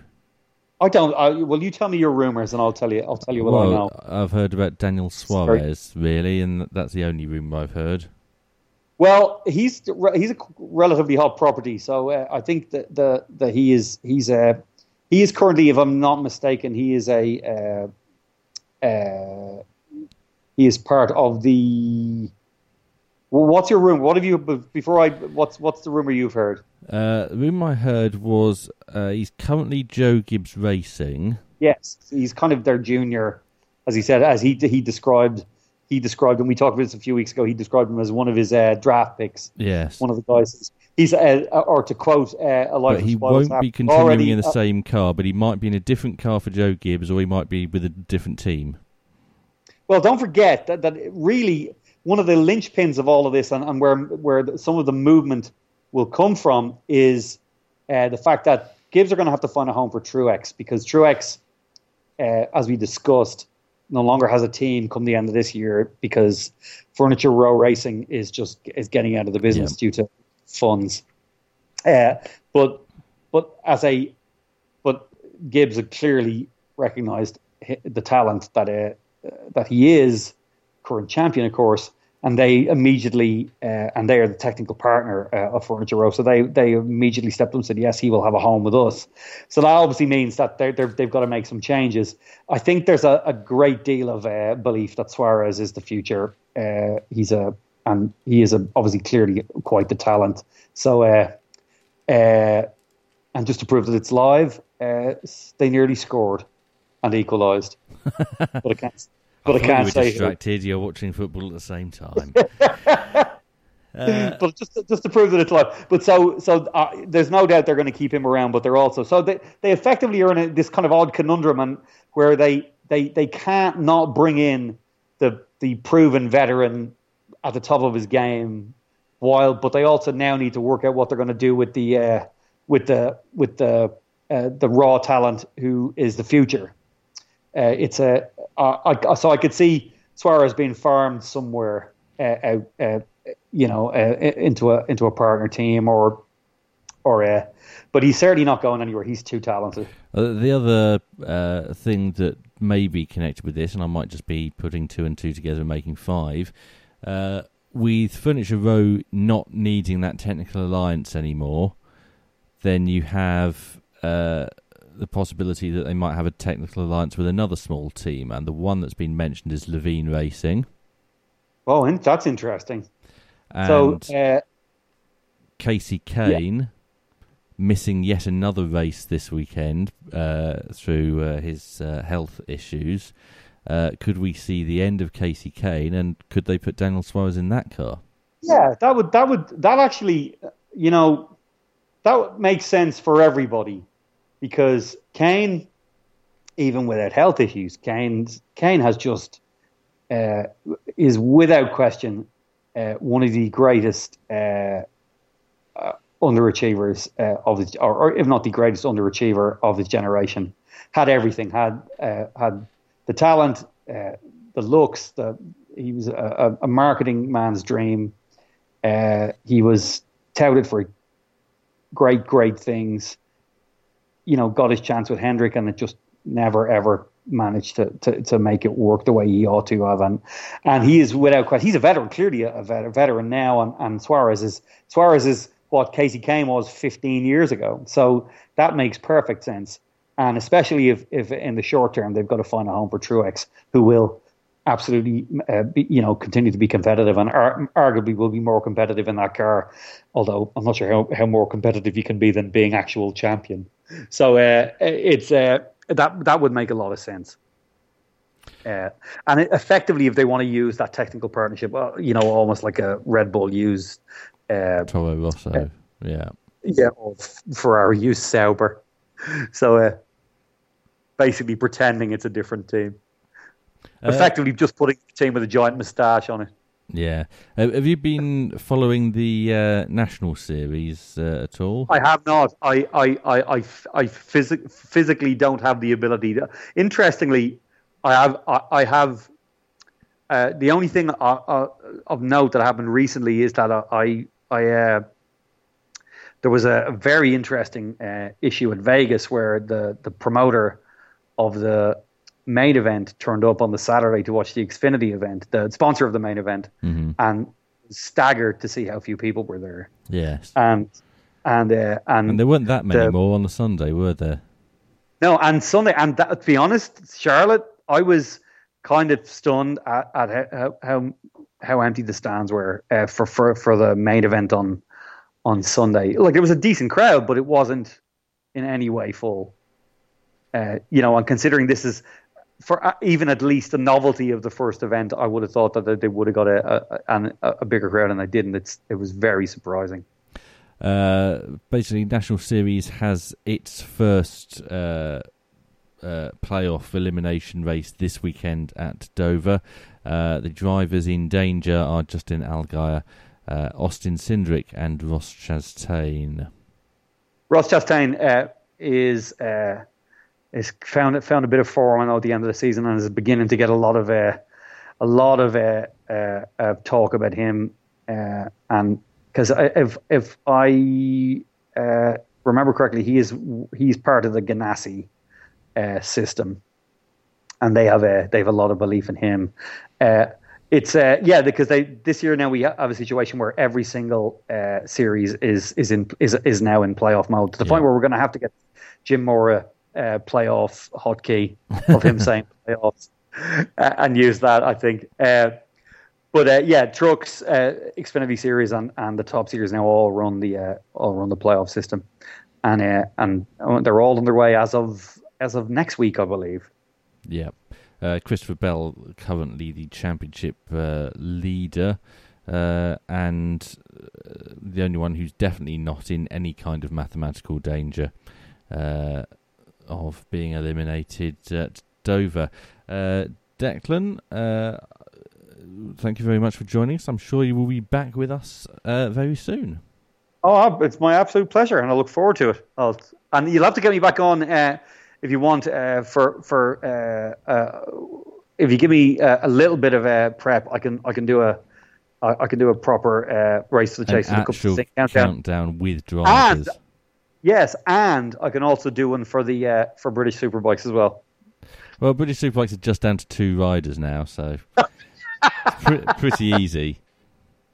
I don't. I, well, you tell me your rumors, and I'll tell you. I'll tell you what I know. I've heard about Daniel Suarez, really, and that's the only rumour I've heard. Well, he's he's a relatively hot property, so uh, I think that the that he is he's a he is currently, if I'm not mistaken, he is a uh, uh, he is part of the. Well, what's your room? What have you before I? What's what's the rumor you've heard? Uh, the rumour I heard was uh, he's currently Joe Gibbs Racing. Yes, he's kind of their junior, as he said, as he he described. He described, and we talked about this a few weeks ago. He described him as one of his uh, draft picks. Yes, One of the guys. He's, uh, or to quote uh, a but he won't be continuing in the same car, but he might be in a different car for Joe Gibbs, or he might be with a different team. Well, don't forget that, that really one of the linchpins of all of this, and, and where where the, some of the movement will come from, is uh, the fact that Gibbs are going to have to find a home for Truex because Truex, uh, as we discussed, no longer has a team come the end of this year because Furniture Row Racing is just is getting out of the business Yeah. due to funds. Uh, but but as a but Gibbs had clearly recognised the talent that uh, that he is, current champion, of course, and they immediately uh, and they are the technical partner uh, of Furniture Row, so they they immediately stepped up and said, yes, he will have a home with us. So that obviously means that they're, they're, they've got to make some changes. I think there's a, a great deal of uh, belief that Suarez is the future. Uh, he's a and he is a, obviously clearly quite the talent. So. Uh, uh, and just to prove that it's live, uh, they nearly scored and equalised. but I can't. But I, thought can't you were say. who. distracted. You're watching football at the same time. but just to, just to prove that it's live. But so so uh, there's no doubt they're going to keep him around. But they're also so they they effectively are in a, this kind of odd conundrum and where they they they can't not bring in the the proven veteran at the top of his game, while but they also now need to work out what they're going to do with the uh, with the with the uh, the raw talent who is the future. Uh, it's a uh, I, so I could see Suarez being farmed somewhere uh, out, uh, you know, into a into a partner team or or uh, but he's certainly not going anywhere. He's too talented. Uh, the other uh, thing that may be connected with this, and I might just be putting two and two together and making five, with Furniture Row not needing that technical alliance anymore, then you have the possibility that they might have a technical alliance with another small team, and the one that's been mentioned is Leavine Racing. Oh, and that's interesting. And so uh, Kasey Kahne missing yet another race this weekend uh, through uh, his uh, health issues. Uh, could we see the end of Kasey Kahne, and could they put Daniel Suarez in that car? yeah, that would that would that actually, you know, that would make sense for everybody because Kahne, even without health issues, Kahne Kahne has just uh, is without question uh, one of the greatest uh, uh, underachievers uh, of his, or, or if not the greatest underachiever of his generation. Had everything. Had uh, had the talent, the looks. The he was a, a marketing man's dream. He was touted for great, great things. You know, got his chance with Hendrick, and it just never ever managed to, to, to make it work the way he ought to have. And and he is without question, he's a veteran, clearly a, vet, a veteran now. And, and Suarez is Suarez is what Kasey Kahne was 15 years ago. So that makes perfect sense. And especially if, if in the short term they've got to find a home for Truex, who will absolutely, uh, be, you know, continue to be competitive and ar- arguably will be more competitive in that car. Although I'm not sure how, how more competitive you can be than being actual champion. So uh, it's uh, that that would make a lot of sense. Uh, and it, effectively, if they want to use that technical partnership, well, you know, almost like a Red Bull used, uh, Toro Rosso, yeah, yeah, or Ferrari used Sauber. So uh, basically, pretending it's a different team. Uh, effectively, just putting a team with a giant moustache on it. Yeah. Uh, have you been following the uh, national series uh, at all? I have not. I I I I, I phys- physically don't have the ability. To, interestingly, I have I, I have. Uh, the only thing uh, uh, of note that happened recently is that I I there was a, a very interesting issue in Vegas where the the promoter of the main event turned up on the Saturday to watch the Xfinity event, the sponsor of the main event, mm-hmm. and staggered to see how few people were there. Yes, and and uh, and, and there weren't that many the, more on the Sunday, were there? No, and Sunday, and that, to be honest, Charlotte, I was kind of stunned at, at how, how how empty the stands were uh, for for for the main event on on Sunday. Like it was a decent crowd, but it wasn't in any way full. Uh, you know, and considering this is for uh, even at least the novelty of the first event, I would have thought that they would have got a a, a bigger crowd, and they didn't. It's it was very surprising. Uh, basically, National Series has its first uh, uh, playoff elimination race this weekend at Dover. Uh, the drivers in danger are Justin Allgaier, uh, Austin Cindric, and Ross Chastain. Ross Chastain is is found found a bit of form at the end of the season and is beginning to get a lot of uh, a lot of uh, uh, uh talk about him. Uh, and because if if I uh, remember correctly, he is he's part of the Ganassi system, and they have a they have a lot of belief in him. it's yeah because they this year now we have a situation where every single series is is in is is now in playoff mode to the yeah. point where we're going to have to get Jim Mora uh, playoff hotkey of him saying playoffs uh, and use that. I think. Uh, but uh, yeah, trucks, uh, Xfinity Series, and, and the top series now all run the uh, all run the playoff system, and uh, and they're all underway as of as of next week, I believe. Yeah, Christopher Bell currently the championship leader. Uh, and the only one who's definitely not in any kind of mathematical danger uh, of being eliminated at Dover. Uh, Declan, uh, thank you very much for joining us. I'm sure you will be back with us uh, very soon. Oh, it's my absolute pleasure, and I look forward to it. I'll, and you'll have to get me back on uh, if you want uh, for for uh, if you give me a little bit of a prep, I can I can do a I, can do a proper race to the chase An actual countdown. countdown with drivers. And Yes, and I can also do one for the uh, for British Superbikes as well. Well, British Superbikes are just down to two riders now, so pretty easy.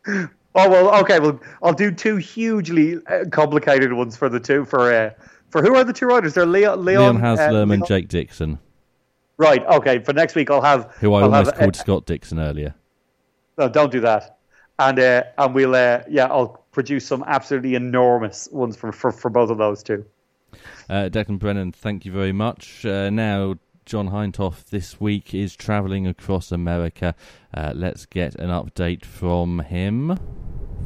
Oh well, okay. Well, I'll do two hugely uh, complicated ones for the two for uh, for who are the two riders? They're Leon Leon, Leon Haslam uh, and Jake Dixon. Right. Okay. For next week, I'll have who I I'll almost have, called Scott Dixon earlier. No, don't do that. And uh, and we'll uh, yeah, I'll produce some absolutely enormous ones for, for, for both of those two. Uh, Declan Brennan, thank you very much. Uh, now, John Hindhaugh this week is travelling across America. Uh, let's get an update from him.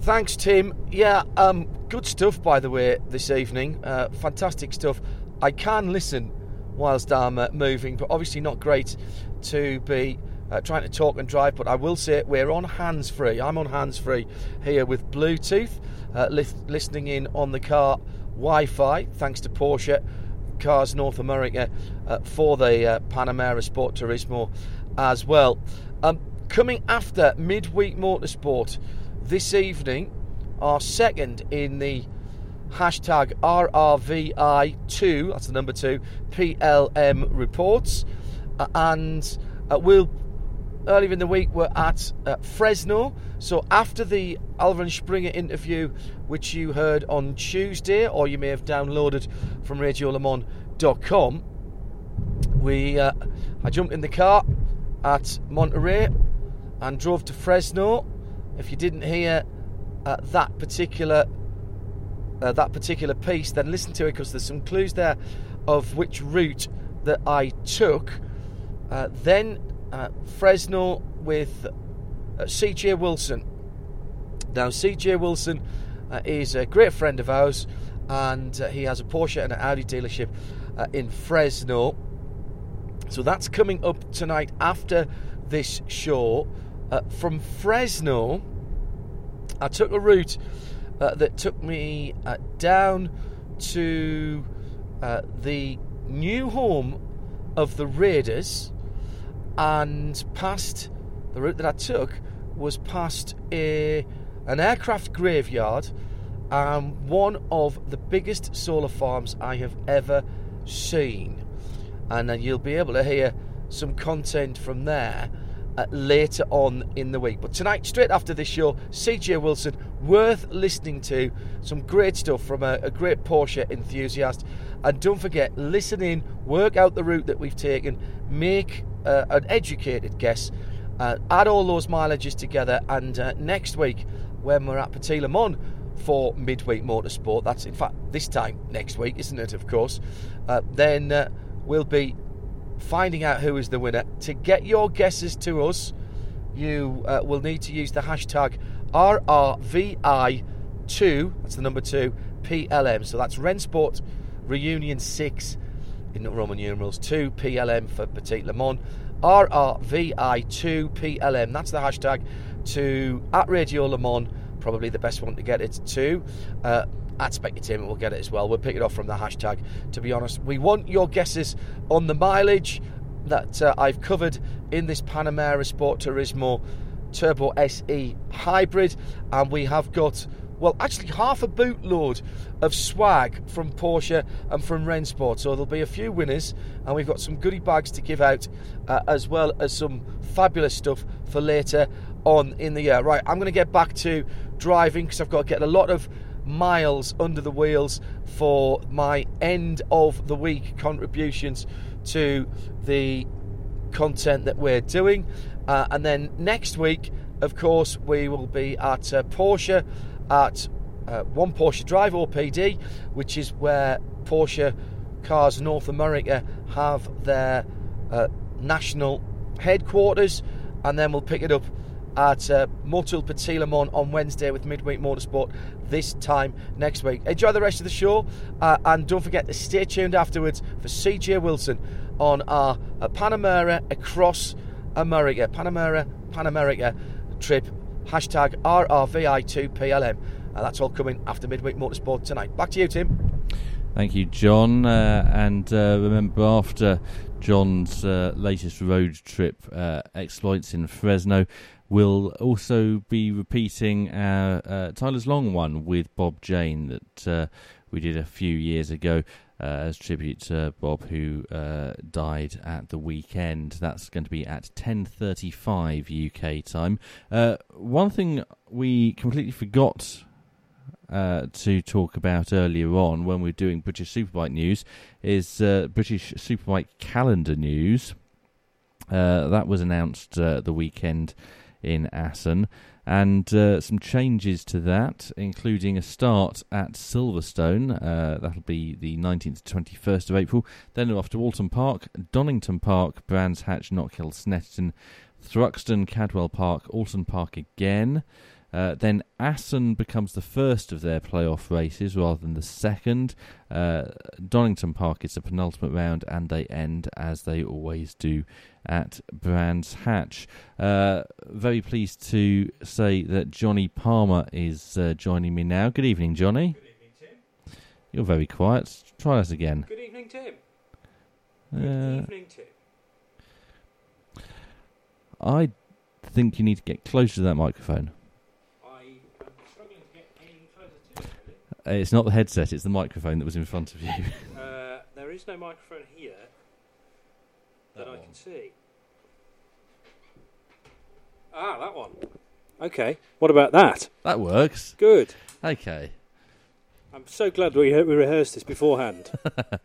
Thanks, Tim. Yeah, um, good stuff, by the way, this evening. Uh, fantastic stuff. I can listen whilst I'm uh, moving, but obviously not great to be uh, trying to talk and drive, but I will say we're on hands free. I'm on hands free here with Bluetooth, uh, li- listening in on the car Wi Fi, thanks to Porsche Cars North America uh, for the uh, Panamera Sport Turismo as well. Um, coming after midweek motorsport this evening, our second in the hashtag RRVI2, that's the number two, PLM reports. Uh, and uh, we'll earlier in the week we were at uh, Fresno. So after the Alwin Springer interview, which you heard on Tuesday, or you may have downloaded from RadioLeMans.com, we uh, I jumped in the car at Monterey and drove to Fresno. If you didn't hear uh, that particular uh, that particular piece, then listen to it because there's some clues there of which route that I took. Uh, then Fresno with uh, CJ Wilson. Now, CJ Wilson uh, is a great friend of ours, and uh, he has a Porsche and an Audi dealership in Fresno. So that's coming up tonight after this show. Uh, from Fresno, I took a route uh, that took me uh, down to the new home of the Raiders and past the route that I took was past a an aircraft graveyard and one of the biggest solar farms I have ever seen. And uh, you'll be able to hear some content from there uh, later on in the week. But tonight, straight after this show, CJ Wilson, worth listening to. Some great stuff from a, a great Porsche enthusiast. And don't forget, listen in, work out the route that we've taken, make uh, an educated guess, uh, add all those mileages together, and uh, next week, when we're at Petit Le Mans for midweek motorsport, that's in fact this time next week, isn't it, of course, uh, then uh, we'll be finding out who is the winner. To get your guesses to us, you uh, will need to use the hashtag RRVI2, that's the number 2, PLM. So that's Rennsport Reunion 6 in Roman numerals, 2 PLM for Petit Le Mans. RRVI2 PLM, that's the hashtag to at Radio Le Mans, probably the best one to get it to. Uh, at will get it as well. We'll pick it off from the hashtag, to be honest. We want your guesses on the mileage that uh, I've covered in this Panamera Sport Turismo Turbo SE Hybrid, and we have got well, actually half a bootload of swag from Porsche and from Rennsport. So there'll be a few winners, and we've got some goodie bags to give out, uh, as well as some fabulous stuff for later on in the year. Right, I'm going to get back to driving because I've got to get a lot of miles under the wheels for my end of the week contributions to the content that we're doing. Uh, and then next week, of course, we will be at uh, Porsche at uh, One Porsche Drive or PD, which is where Porsche Cars North America have their uh, national headquarters, and then we'll pick it up at uh, Motul Mans on Wednesday with Midweek Motorsport this time next week. Enjoy the rest of the show, uh, and don't forget to stay tuned afterwards for CJ Wilson on our uh, Panamera across America, Panamera, Panamerica trip hashtag RRVI2PLM. Uh, that's all coming after Midweek Motorsport tonight. Back to you, Tim. Thank you, John. Uh, and uh, remember, after John's uh, latest road trip uh, exploits in Fresno, we'll also be repeating our uh, Tyler's Long one with Bob Jane that we did a few years ago. Uh, as tribute to Bob, who uh, died at the weekend. That's going to be at 10:35 UK time. Uh, one thing we completely forgot uh, to talk about earlier on when we are doing British Superbike news is uh, British Superbike calendar news. Uh, that was announced the weekend in Assen and uh, some changes to that, including a start at Silverstone. Uh, that'll be the 19th to 21st of April. Then off to Oulton Park, Donington Park, Brands Hatch, Knockhill, Snetterton, Thruxton, Cadwell Park, Oulton Park again. Uh, then Assen becomes the first of their playoff races rather than the second. Uh, Donington Park is the penultimate round, and they end as they always do at Brands Hatch. Uh, very pleased to say that Johnny Palmer is uh, joining me now. Good evening, Johnny. Good evening, Tim. You're very quiet. Try us again. Good evening, Tim. Uh, Good evening, Tim. I think you need to get closer to that microphone. I am struggling to get any closer to it, Uh, it's not the headset, it's the microphone that was in front of you. Uh, there is no microphone here that, I can see. Ah, that one. Okay. What about that? that works. Good. Okay. I'm so glad we we rehearsed this beforehand.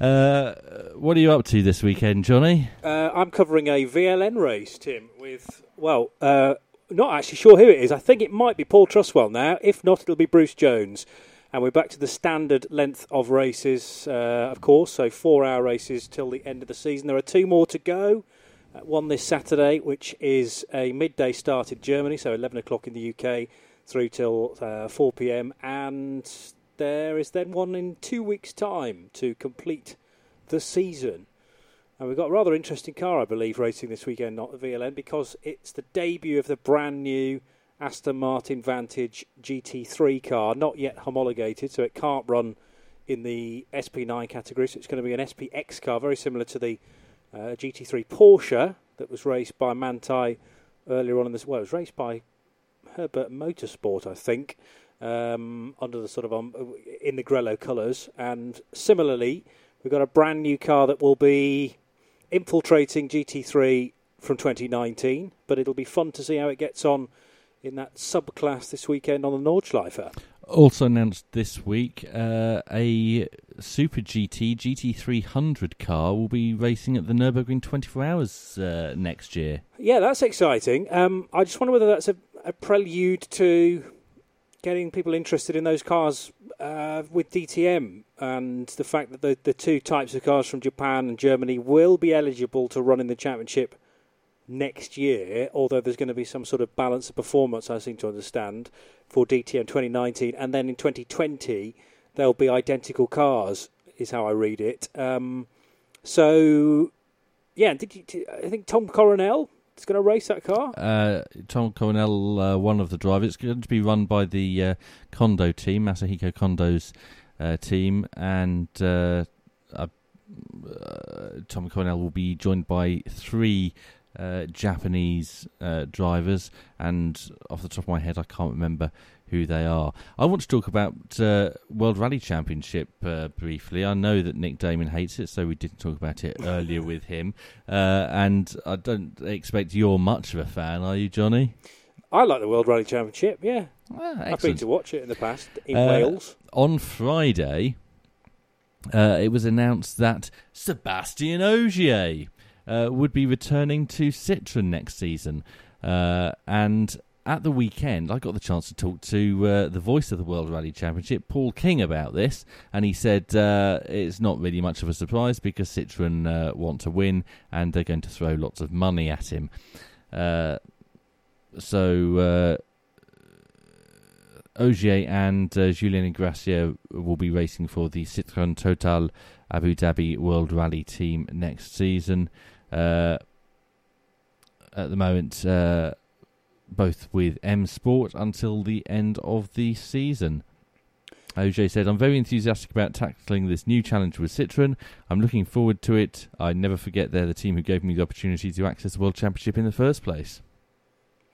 Uh, what are you up to this weekend, Johnny? uh, I'm covering a VLN race, Tim, with well, uh, not actually sure who it is. I think it might be Paul Truswell now. If not, it'll be Bruce Jones. And we're back to the standard length of races, uh, of course. So four hour races till the end of the season. There are two more to go. Uh, one this Saturday, which is a midday start in Germany, so 11 o'clock in the UK through till uh, 4 pm. And there is then one in two weeks' time to complete the season. And we've got a rather interesting car, I believe, racing this weekend not the VLN because it's the debut of the brand new Aston Martin Vantage GT3 car, not yet homologated, so it can't run in the SP9 category. So it's going to be an SPX car, very similar to the uh, GT3 Porsche that was raced by Manthey earlier on in this. Well, it was raced by Herberth Motorsport, I think, um, under the sort of um, in the Grello colours. And similarly, we've got a brand new car that will be infiltrating GT3 from 2019, but it'll be fun to see how it gets on in that subclass this weekend on the Nordschleife. Also announced this week, uh, a Super GT GT300 car will be racing at the Nurburgring 24 Hours uh, next year. Yeah, that's exciting. Um, I just wonder whether that's a, a, prelude to getting people interested in those cars uh, with DTM and the fact that the, the two types of cars from Japan and Germany will be eligible to run in the championship next year, although there's going to be some sort of balance of performance, I seem to understand, for DTM 2019. And then in 2020, there'll be identical cars, is how I read it. Um, so, yeah, did you, I think Tom Coronel is going to race that car? Uh, Tom Coronel, uh, one of the drivers. It's going to be run by the uh, Kondo team, Masahiko Kondo's uh, team, and uh, uh, Tom Coronel will be joined by three uh, Japanese uh, drivers, and off the top of my head, I can't remember who they are. I want to talk about uh, World Rally Championship uh, briefly. I know that Nick Daman hates it, so we didn't talk about it earlier with him. Uh, and I don't expect you're much of a fan, are you, Johnny? I like the World Rally Championship. Yeah, ah, I've been to watch it in the past in Wales. On Friday, it was announced that Sébastien Ogier uh, would be returning to Citroen next season. Uh, and at the weekend, I got the chance to talk to uh, the voice of the World Rally Championship, Paul King, about this, and he said uh, it's not really much of a surprise because Citroen uh, want to win and they're going to throw lots of money at him. Uh, so Ogier and uh, Julien Gracia will be racing for the Citroën Total Abu Dhabi World Rally team next season. Uh, at the moment, uh, both with M Sport until the end of the season. Ogier said, I'm very enthusiastic about tackling this new challenge with Citroen. I'm looking forward to it. I never forget they're the team who gave me the opportunity to access the World Championship in the first place.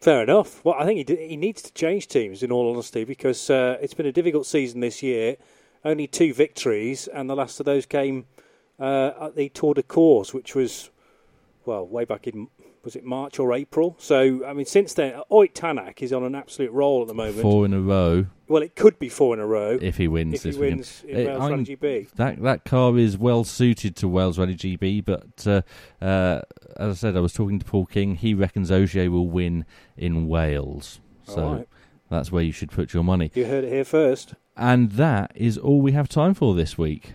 Fair enough. Well, I think he, he needs to change teams, in all honesty, because uh, it's been a difficult season this year. Only two victories, and the last of those came uh, at the Tour de Corse, which was well, way back in was it March or April? So I mean, since then, Ott Tanak is on an absolute roll at the moment. Four in a row. Well, it could be four in a row if he wins. If this he wins weekend. in Wales Rally GB. That that car is well suited to Wales Rally GB, but uh, uh, as I said, I was talking to Paul King. He reckons Ogier will win in Wales. So right. that's where you should put your money. You heard it here first. And that is all we have time for this week.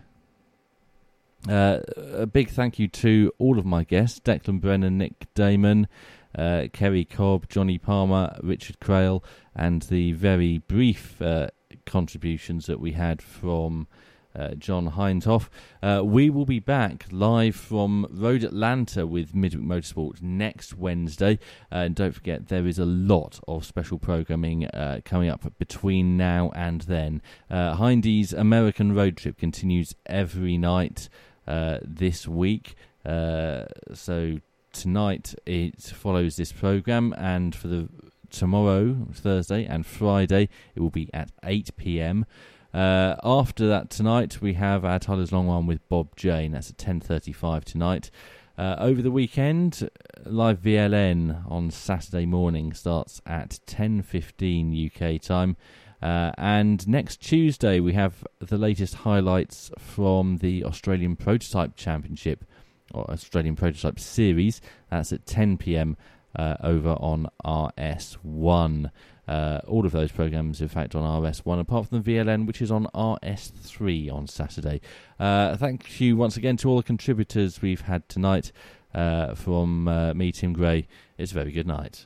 Uh, a big thank you to all of my guests Declan Brennan, Nick Daman, uh, Kerry Cobb, Johnny Palmer, Richard Craill, and the very brief uh, contributions that we had from uh, John Hindhaugh. Uh, we will be back live from Road Atlanta with Midweek Motorsport next Wednesday. and don't forget, there is a lot of special programming uh, coming up between now and then. Uh, Hindy's American Road Trip continues every night uh, this week. Uh, so tonight it follows this program, and for the tomorrow, Thursday, and Friday, it will be at 8 p.m. Uh, after that tonight, we have our Tyler's Long One with Bob Jane. That's at 10.35 tonight. Uh, over the weekend, live VLN on Saturday morning starts at 10.15 UK time. Uh, and next Tuesday, we have the latest highlights from the Australian Prototype Championship, or Australian Prototype Series. That's at 10 pm uh, over on RS1. Uh, all of those programs, in fact, on RS1, apart from the VLN, which is on RS3 on Saturday. Uh, thank you once again to all the contributors we've had tonight. Uh, from me, Tim Gray. It's a very good night.